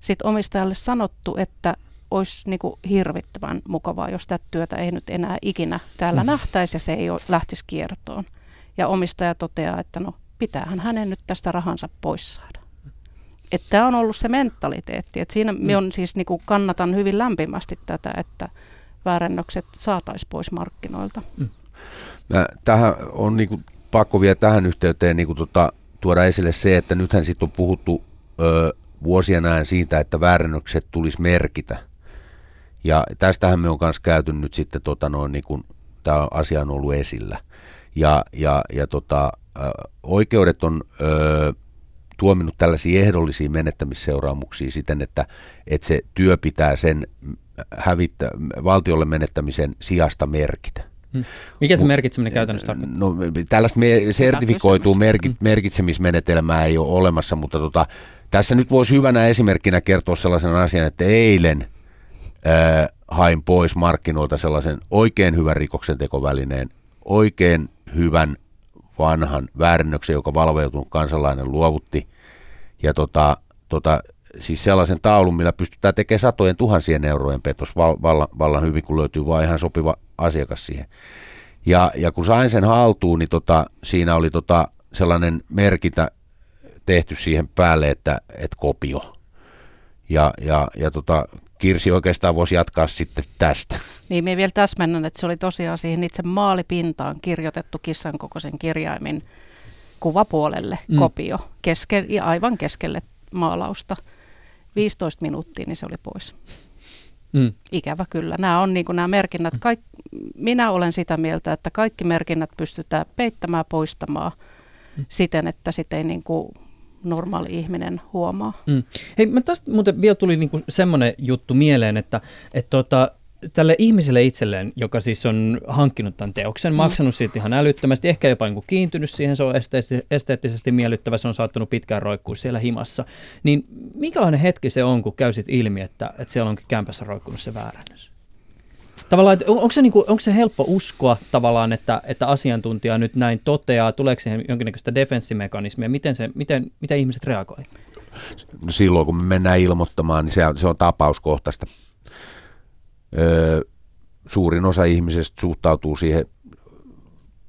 sitten omistajalle sanottu, että olisi niin kuin hirvittävän mukavaa, jos tätä työtä ei nyt enää ikinä täällä mm. nähtäisi ja se ei ole, lähtisi kiertoon. Ja omistaja toteaa, että no pitäähän hänen nyt tästä rahansa pois saada. Että tämä on ollut se mentaliteetti. Että siinä mm. on siis niin kuin kannatan hyvin lämpimästi tätä, että väärennökset saataisiin pois markkinoilta. Mm. Tähän on niin kuin pakko vielä tähän yhteyteen niin kuin tuota, tuoda esille se, että nythän sitten on puhuttu ö, vuosien ajan siitä, että väärennökset tulisi merkitä. Ja tästähän me on myös käyty nyt sitten, tota noin, niin kuin, tämä asia on ollut esillä. Ja, ja, ja tota, oikeudet on ö, tuominut tällaisia ehdollisia menettämisseuraamuksia siten, että, että se työ pitää sen hävittä, valtiolle menettämisen sijasta merkitä. Hmm. Mikä se merkitseminen käytännössä tarkoittaa? No, tällaista me, sertifikoitua merkit, merkitsemismenetelmää ei ole olemassa, mutta tota, tässä nyt voisi hyvänä esimerkkinä kertoa sellaisen asian, että eilen ää, hain pois markkinoilta sellaisen oikein hyvän rikoksentekovälineen, oikein hyvän vanhan väärännöksen, joka valveutunut kansalainen luovutti. Ja tota, tota, siis sellaisen taulun, millä pystytään tekemään satojen tuhansien eurojen petos vallan, vallan hyvin, kun löytyy vain ihan sopiva asiakas siihen. Ja, ja kun sain sen haltuun, niin tota, siinä oli tota sellainen merkintä tehty siihen päälle, että, että kopio. Ja, ja, ja tota, Kirsi oikeastaan voisi jatkaa sitten tästä. Niin, minä vielä täsmennän, että se oli tosiaan siihen itse maalipintaan kirjoitettu kissan kokoisen kirjaimin kuvapuolelle mm. kopio, keske, ja aivan keskelle maalausta. 15 minuuttia, niin se oli pois. Mm. Ikävä kyllä. Nämä on niin kuin nämä merkinnät. Kaik, minä olen sitä mieltä, että kaikki merkinnät pystytään peittämään, poistamaan mm. siten, että sitä ei niin kuin normaali ihminen huomaa. Mm. Hei, mä tästä muuten vielä tuli niinku semmoinen juttu mieleen, että et tota, tälle ihmiselle itselleen, joka siis on hankkinut tämän teoksen, mm. maksanut siitä ihan älyttömästi, ehkä jopa niin kuin kiintynyt siihen, se on esteettisesti miellyttävä, se on saattanut pitkään roikkua siellä himassa, niin minkälainen hetki se on, kun käysit ilmi, että, että siellä onkin kämpässä roikkunut se väärännös? Tavallaan, että onko se, niin kuin, onko se helppo uskoa tavallaan, että, että asiantuntija nyt näin toteaa, tuleeko siihen jonkinnäköistä defenssimekanismia, miten, se, miten, miten ihmiset reagoivat? No silloin kun me mennään ilmoittamaan, niin se on, se on tapauskohtaista. Suurin osa ihmisistä suhtautuu siihen,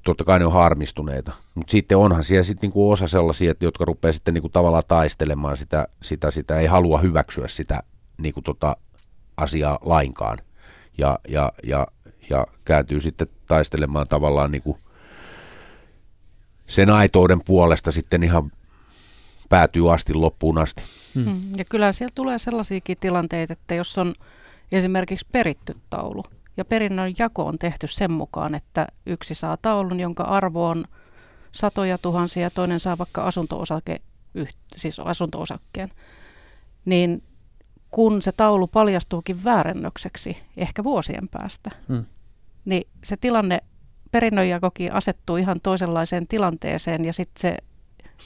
totta kai ne on harmistuneita, mutta sitten onhan siellä sitten niinku osa sellaisia, jotka rupeaa sitten niinku tavallaan taistelemaan sitä, sitä, sitä, ei halua hyväksyä sitä niinku tota asiaa lainkaan ja, ja, ja, ja kääntyy sitten taistelemaan tavallaan niinku sen aitouden puolesta sitten ihan päätyy asti loppuun asti. Hmm. Ja kyllä siellä tulee sellaisiakin tilanteita, että jos on esimerkiksi peritty taulu. Ja perinnön jako on tehty sen mukaan, että yksi saa taulun, jonka arvo on satoja tuhansia, ja toinen saa vaikka asunto-osake, siis asunto-osakkeen. Niin kun se taulu paljastuukin väärennökseksi ehkä vuosien päästä, hmm. niin se tilanne, perinnönjakokin asettuu ihan toisenlaiseen tilanteeseen ja sitten se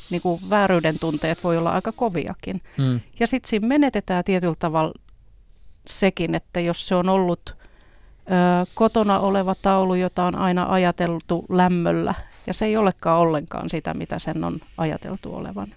niin kuin vääryyden tunteet voi olla aika koviakin. Hmm. Ja sitten siinä menetetään tietyllä tavalla sekin, että jos se on ollut ö, kotona oleva taulu, jota on aina ajateltu lämmöllä, ja se ei olekaan ollenkaan sitä, mitä sen on ajateltu olevan,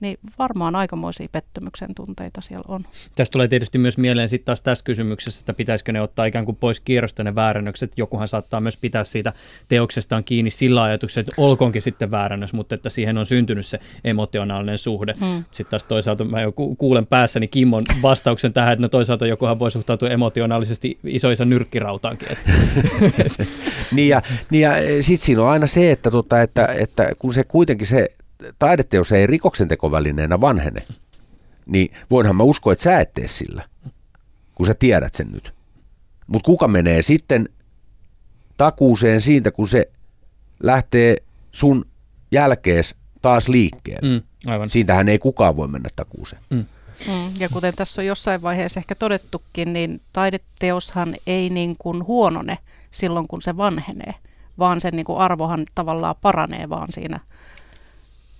niin varmaan aikamoisia pettymyksen tunteita siellä on. Tästä tulee tietysti myös mieleen sitten taas tässä kysymyksessä, että pitäisikö ne ottaa ikään kuin pois kierrosta ne väärännökset. Jokuhan saattaa myös pitää siitä teoksestaan kiinni sillä ajatuksella, että olkoonkin sitten väärännös, mutta että siihen on syntynyt se emotionaalinen suhde. Hmm. Sitten taas toisaalta mä jo kuulen päässäni Kimmon vastauksen tähän, että no toisaalta jokuhan voi suhtautua emotionaalisesti isoisa nyrkkirautaankin. niin ja, niin ja e, sitten siinä on aina se, että, tota, että, että kun se kuitenkin se taideteos ei rikoksentekovälineenä vanhene, niin voinhan mä uskoa, että sä et tee sillä, kun sä tiedät sen nyt. Mutta kuka menee sitten takuuseen siitä, kun se lähtee sun jälkees taas liikkeelle. Mm, aivan. Siitähän ei kukaan voi mennä takuuseen. Mm. Mm, ja kuten tässä on jossain vaiheessa ehkä todettukin, niin taideteoshan ei niin kuin huonone silloin, kun se vanhenee, vaan sen niin kuin arvohan tavallaan paranee vaan siinä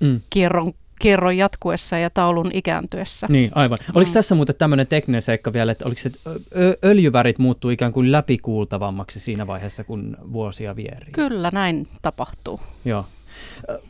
mm. kierron kierron jatkuessa ja taulun ikääntyessä. Niin, aivan. Oliko mm. tässä muuten tämmöinen tekninen seikka vielä, että oliko se, että öljyvärit muuttuu ikään kuin läpikuultavammaksi siinä vaiheessa, kun vuosia vierii? Kyllä, näin tapahtuu. Joo.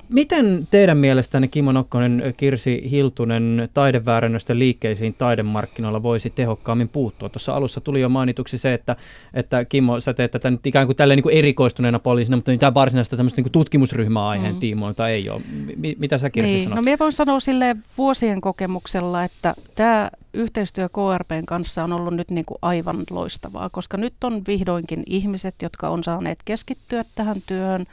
Miten teidän mielestänne Kimmo Nokkonen, Kirsi Hiltunen taideväärennösten liikkeisiin taidemarkkinoilla voisi tehokkaammin puuttua? Tuossa alussa tuli jo mainituksi se, että, että Kimmo, sä teet tätä nyt ikään kuin tälleen niin kuin erikoistuneena poliisina, mutta tämä varsinaista tämmöistä niin tutkimusryhmäaiheen mm. tiimoilta ei ole. M- mitä sä Kirsi niin, sanot? No minä voin sanoa sille vuosien kokemuksella, että tämä yhteistyö KRPn kanssa on ollut nyt niin kuin aivan loistavaa, koska nyt on vihdoinkin ihmiset, jotka on saaneet keskittyä tähän työhön,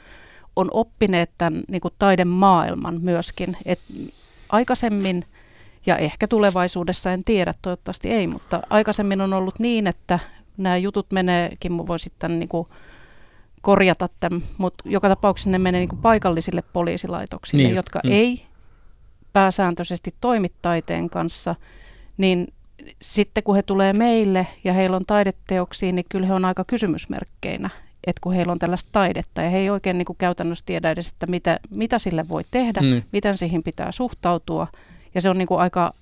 on oppineet tämän niin kuin taidemaailman myöskin. Et aikaisemmin, ja ehkä tulevaisuudessa en tiedä, toivottavasti ei, mutta aikaisemmin on ollut niin, että nämä jutut menee, Kimmo voi sitten niin kuin korjata tämän, mutta joka tapauksessa ne menee niin kuin paikallisille poliisilaitoksille, niin jotka mm. ei pääsääntöisesti toimi taiteen kanssa, niin sitten kun he tulee meille ja heillä on taideteoksia, niin kyllä he on aika kysymysmerkkeinä että kun heillä on tällaista taidetta ja he ei oikein niin kuin käytännössä tiedä edes, että mitä, mitä sille voi tehdä, mm. miten siihen pitää suhtautua. Ja se on niin kuin aika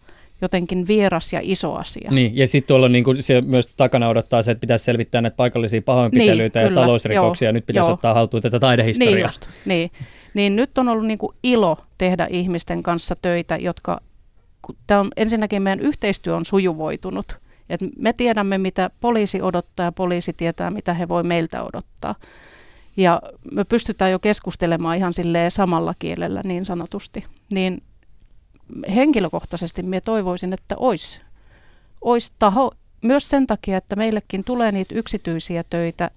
jotenkin vieras ja iso asia. Niin, ja sitten tuolla niin kuin se myös takana odottaa se, että pitäisi selvittää näitä paikallisia pahoinpitelyitä niin, ja talousrikoksia, joo, nyt pitäisi joo. ottaa haltuun tätä taidehistoriaa. Niin, just, niin. niin nyt on ollut niin kuin ilo tehdä ihmisten kanssa töitä, jotka, tämä on, ensinnäkin meidän yhteistyö on sujuvoitunut, et me tiedämme, mitä poliisi odottaa ja poliisi tietää, mitä he voi meiltä odottaa. Ja me pystytään jo keskustelemaan ihan samalla kielellä niin sanotusti. Niin henkilökohtaisesti minä toivoisin, että olisi ois taho myös sen takia, että meillekin tulee niitä yksityisiä töitä,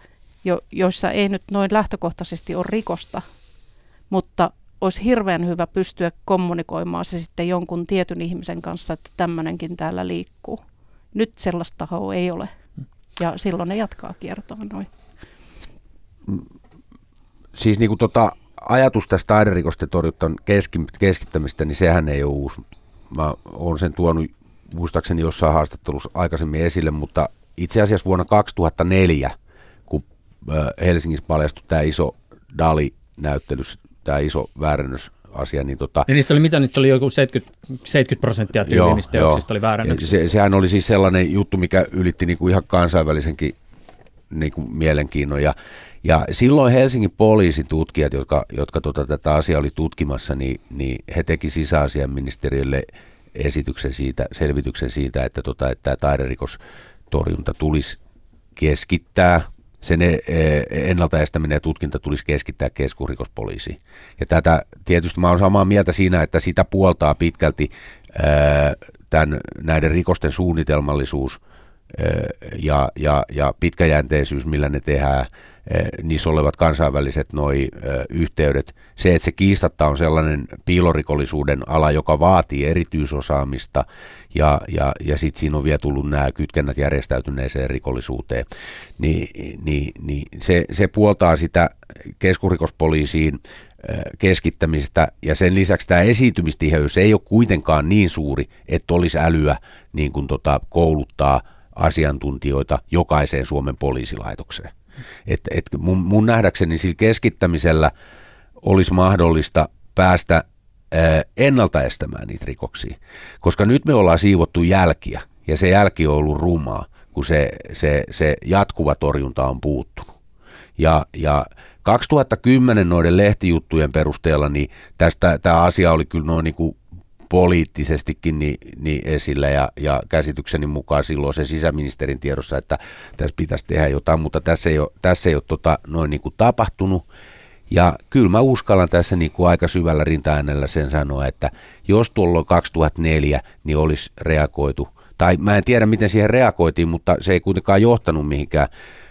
jo, joissa ei nyt noin lähtökohtaisesti ole rikosta, mutta olisi hirveän hyvä pystyä kommunikoimaan se sitten jonkun tietyn ihmisen kanssa, että tämmöinenkin täällä liikkuu. Nyt sellaista tahoa ei ole. Ja silloin ne jatkaa kiertoa noin. Siis niin kuin tota, ajatus tästä taiderikosten torjuttan keskittämistä, niin sehän ei ole uusi. Mä olen sen tuonut muistaakseni jossain haastattelussa aikaisemmin esille, mutta itse asiassa vuonna 2004, kun Helsingissä paljastui tämä iso Dali-näyttelys, tämä iso väärennös asia. Niin tota, ja niistä oli mitä nyt oli joku 70, 70 prosenttia tyyliin teoksista oli väärännyksiä. Se, sehän oli siis sellainen juttu, mikä ylitti niinku ihan kansainvälisenkin niinku mielenkiinnon. Ja, ja silloin Helsingin poliisin tutkijat, jotka, jotka tota, tätä asiaa oli tutkimassa, niin, niin he teki sisäasiaministeriölle esityksen siitä, selvityksen siitä, että, tota, että tämä taiderikostorjunta tulisi keskittää – sen e, e, ennaltaestäminen ja tutkinta tulisi keskittää keskusrikospoliisiin. Ja tätä tietysti mä olen samaa mieltä siinä, että sitä puoltaa pitkälti tämän, näiden rikosten suunnitelmallisuus ja, ja, ja pitkäjänteisyys, millä ne tehdään – Eh, niissä olevat kansainväliset noi eh, yhteydet. Se, että se kiistatta on sellainen piilorikollisuuden ala, joka vaatii erityisosaamista ja, ja, ja sitten siinä on vielä tullut nämä kytkennät järjestäytyneeseen rikollisuuteen, niin, niin, niin se, se puoltaa sitä keskurikospoliisiin eh, keskittämistä ja sen lisäksi tämä esiintymistiheys ei ole kuitenkaan niin suuri, että olisi älyä niin kuin tota, kouluttaa asiantuntijoita jokaiseen Suomen poliisilaitokseen. Et, et mun, mun nähdäkseni sillä keskittämisellä olisi mahdollista päästä ää, ennaltaestämään niitä rikoksia. Koska nyt me ollaan siivottu jälkiä, ja se jälki on ollut rumaa, kun se, se, se jatkuva torjunta on puuttunut. Ja, ja 2010 noiden lehtijuttujen perusteella, niin tästä tämä asia oli kyllä noin niin kuin poliittisestikin niin, niin esillä ja, ja käsitykseni mukaan silloin se sisäministerin tiedossa, että tässä pitäisi tehdä jotain, mutta tässä ei ole, tässä ei ole tota, noin niin kuin tapahtunut. Ja kyllä mä uskallan tässä niin kuin aika syvällä rintaäänellä sen sanoa, että jos tuolloin 2004 niin olisi reagoitu, tai mä en tiedä miten siihen reagoitiin, mutta se ei kuitenkaan johtanut mihinkään,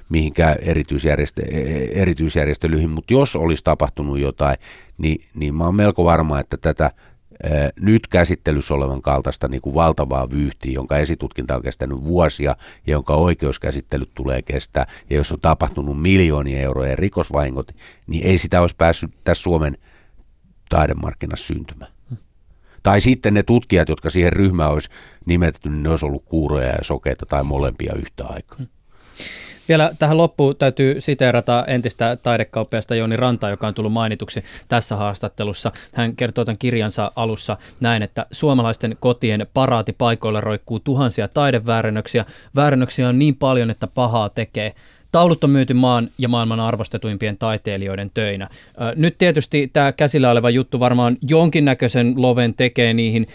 mihinkään erityisjärjestö, e, e, erityisjärjestelyihin, mutta jos olisi tapahtunut jotain, niin, niin mä oon melko varma, että tätä nyt käsittelyssä olevan kaltaista niin kuin valtavaa vyyhtiä, jonka esitutkinta on kestänyt vuosia ja jonka oikeuskäsittelyt tulee kestää, ja jos on tapahtunut miljoonien eurojen rikosvahingot, niin ei sitä olisi päässyt tässä Suomen taidemarkkinassa syntymään. Hmm. Tai sitten ne tutkijat, jotka siihen ryhmään olisi nimetetty, niin ne olisi ollut kuuroja ja sokeita tai molempia yhtä aikaa. Hmm. Vielä tähän loppuun täytyy siteerata entistä taidekauppiasta Joni Rantaa, joka on tullut mainituksi tässä haastattelussa. Hän kertoo tämän kirjansa alussa näin, että suomalaisten kotien paraatipaikoilla roikkuu tuhansia taideväärennöksiä. Väärennöksiä on niin paljon, että pahaa tekee. Taulut on myyty maan ja maailman arvostetuimpien taiteilijoiden töinä. Nyt tietysti tämä käsillä oleva juttu varmaan jonkinnäköisen loven tekee niihin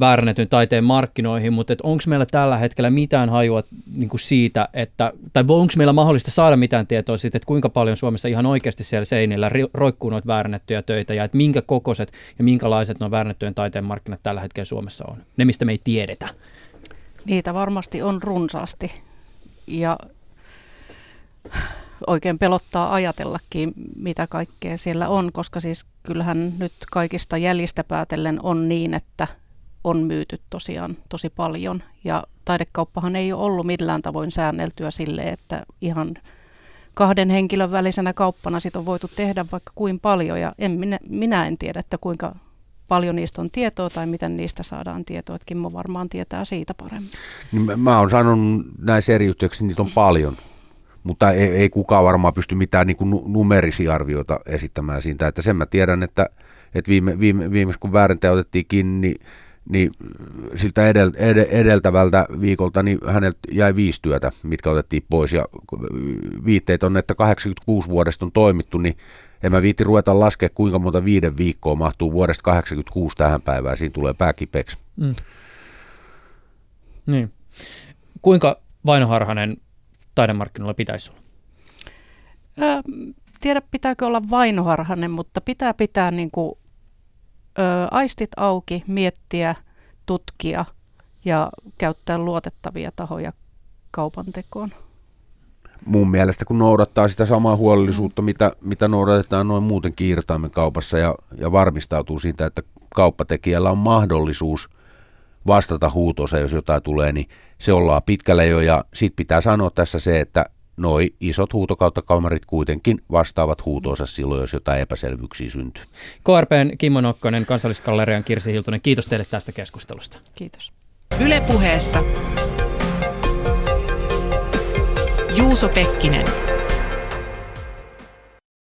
väärännetyn taiteen markkinoihin, mutta onko meillä tällä hetkellä mitään hajua niin kuin siitä, että, tai onko meillä mahdollista saada mitään tietoa siitä, että kuinka paljon Suomessa ihan oikeasti siellä seinillä roikkuu noita väärännettyjä töitä ja että minkä kokoiset ja minkälaiset nuo väärännettyjen taiteen markkinat tällä hetkellä Suomessa on? Ne, mistä me ei tiedetä. Niitä varmasti on runsaasti ja oikein pelottaa ajatellakin, mitä kaikkea siellä on, koska siis kyllähän nyt kaikista jäljistä päätellen on niin, että on myyty tosiaan tosi paljon. Ja taidekauppahan ei ole ollut millään tavoin säänneltyä sille, että ihan kahden henkilön välisenä kauppana sit on voitu tehdä vaikka kuin paljon. Ja en, minä, minä en tiedä, että kuinka paljon niistä on tietoa tai miten niistä saadaan tietoa. Että Kimmo varmaan tietää siitä paremmin. Niin mä, mä oon sanonut näissä eri yhteyksissä, niitä on paljon. Mutta ei, ei kukaan varmaan pysty mitään niin kuin numerisia arvioita esittämään siitä. Että sen mä tiedän, että, että viime, viime, viimeksi kun väärentäjä otettiin kiinni, niin, niin siltä edel, ed, edeltävältä viikolta niin häneltä jäi viisi työtä, mitkä otettiin pois. Ja viitteet on, että 86 vuodesta on toimittu, niin en mä viitti ruveta laskea, kuinka monta viiden viikkoa mahtuu vuodesta 86 tähän päivään. Siinä tulee pääkipeksi. Mm. Niin. Kuinka vainoharhainen taidemarkkinoilla pitäisi olla? Ö, tiedä, pitääkö olla vainoharhainen, mutta pitää pitää niin kuin, ö, aistit auki, miettiä, tutkia ja käyttää luotettavia tahoja kaupan tekoon. Mun mielestä kun noudattaa sitä samaa huolellisuutta, mitä, mitä noudatetaan noin muuten kiirtaimen kaupassa ja, ja varmistautuu siitä, että kauppatekijällä on mahdollisuus vastata huutoonsa, jos jotain tulee, niin se ollaan pitkälle jo ja sit pitää sanoa tässä se, että noi isot huutokauttakalmarit kuitenkin vastaavat huutoonsa silloin, jos jotain epäselvyyksiä syntyy. KRPn Kimmo Nokkonen, kansalliskallerian Kirsi Hiltunen, kiitos teille tästä keskustelusta. Kiitos. Ylepuheessa Juuso Pekkinen.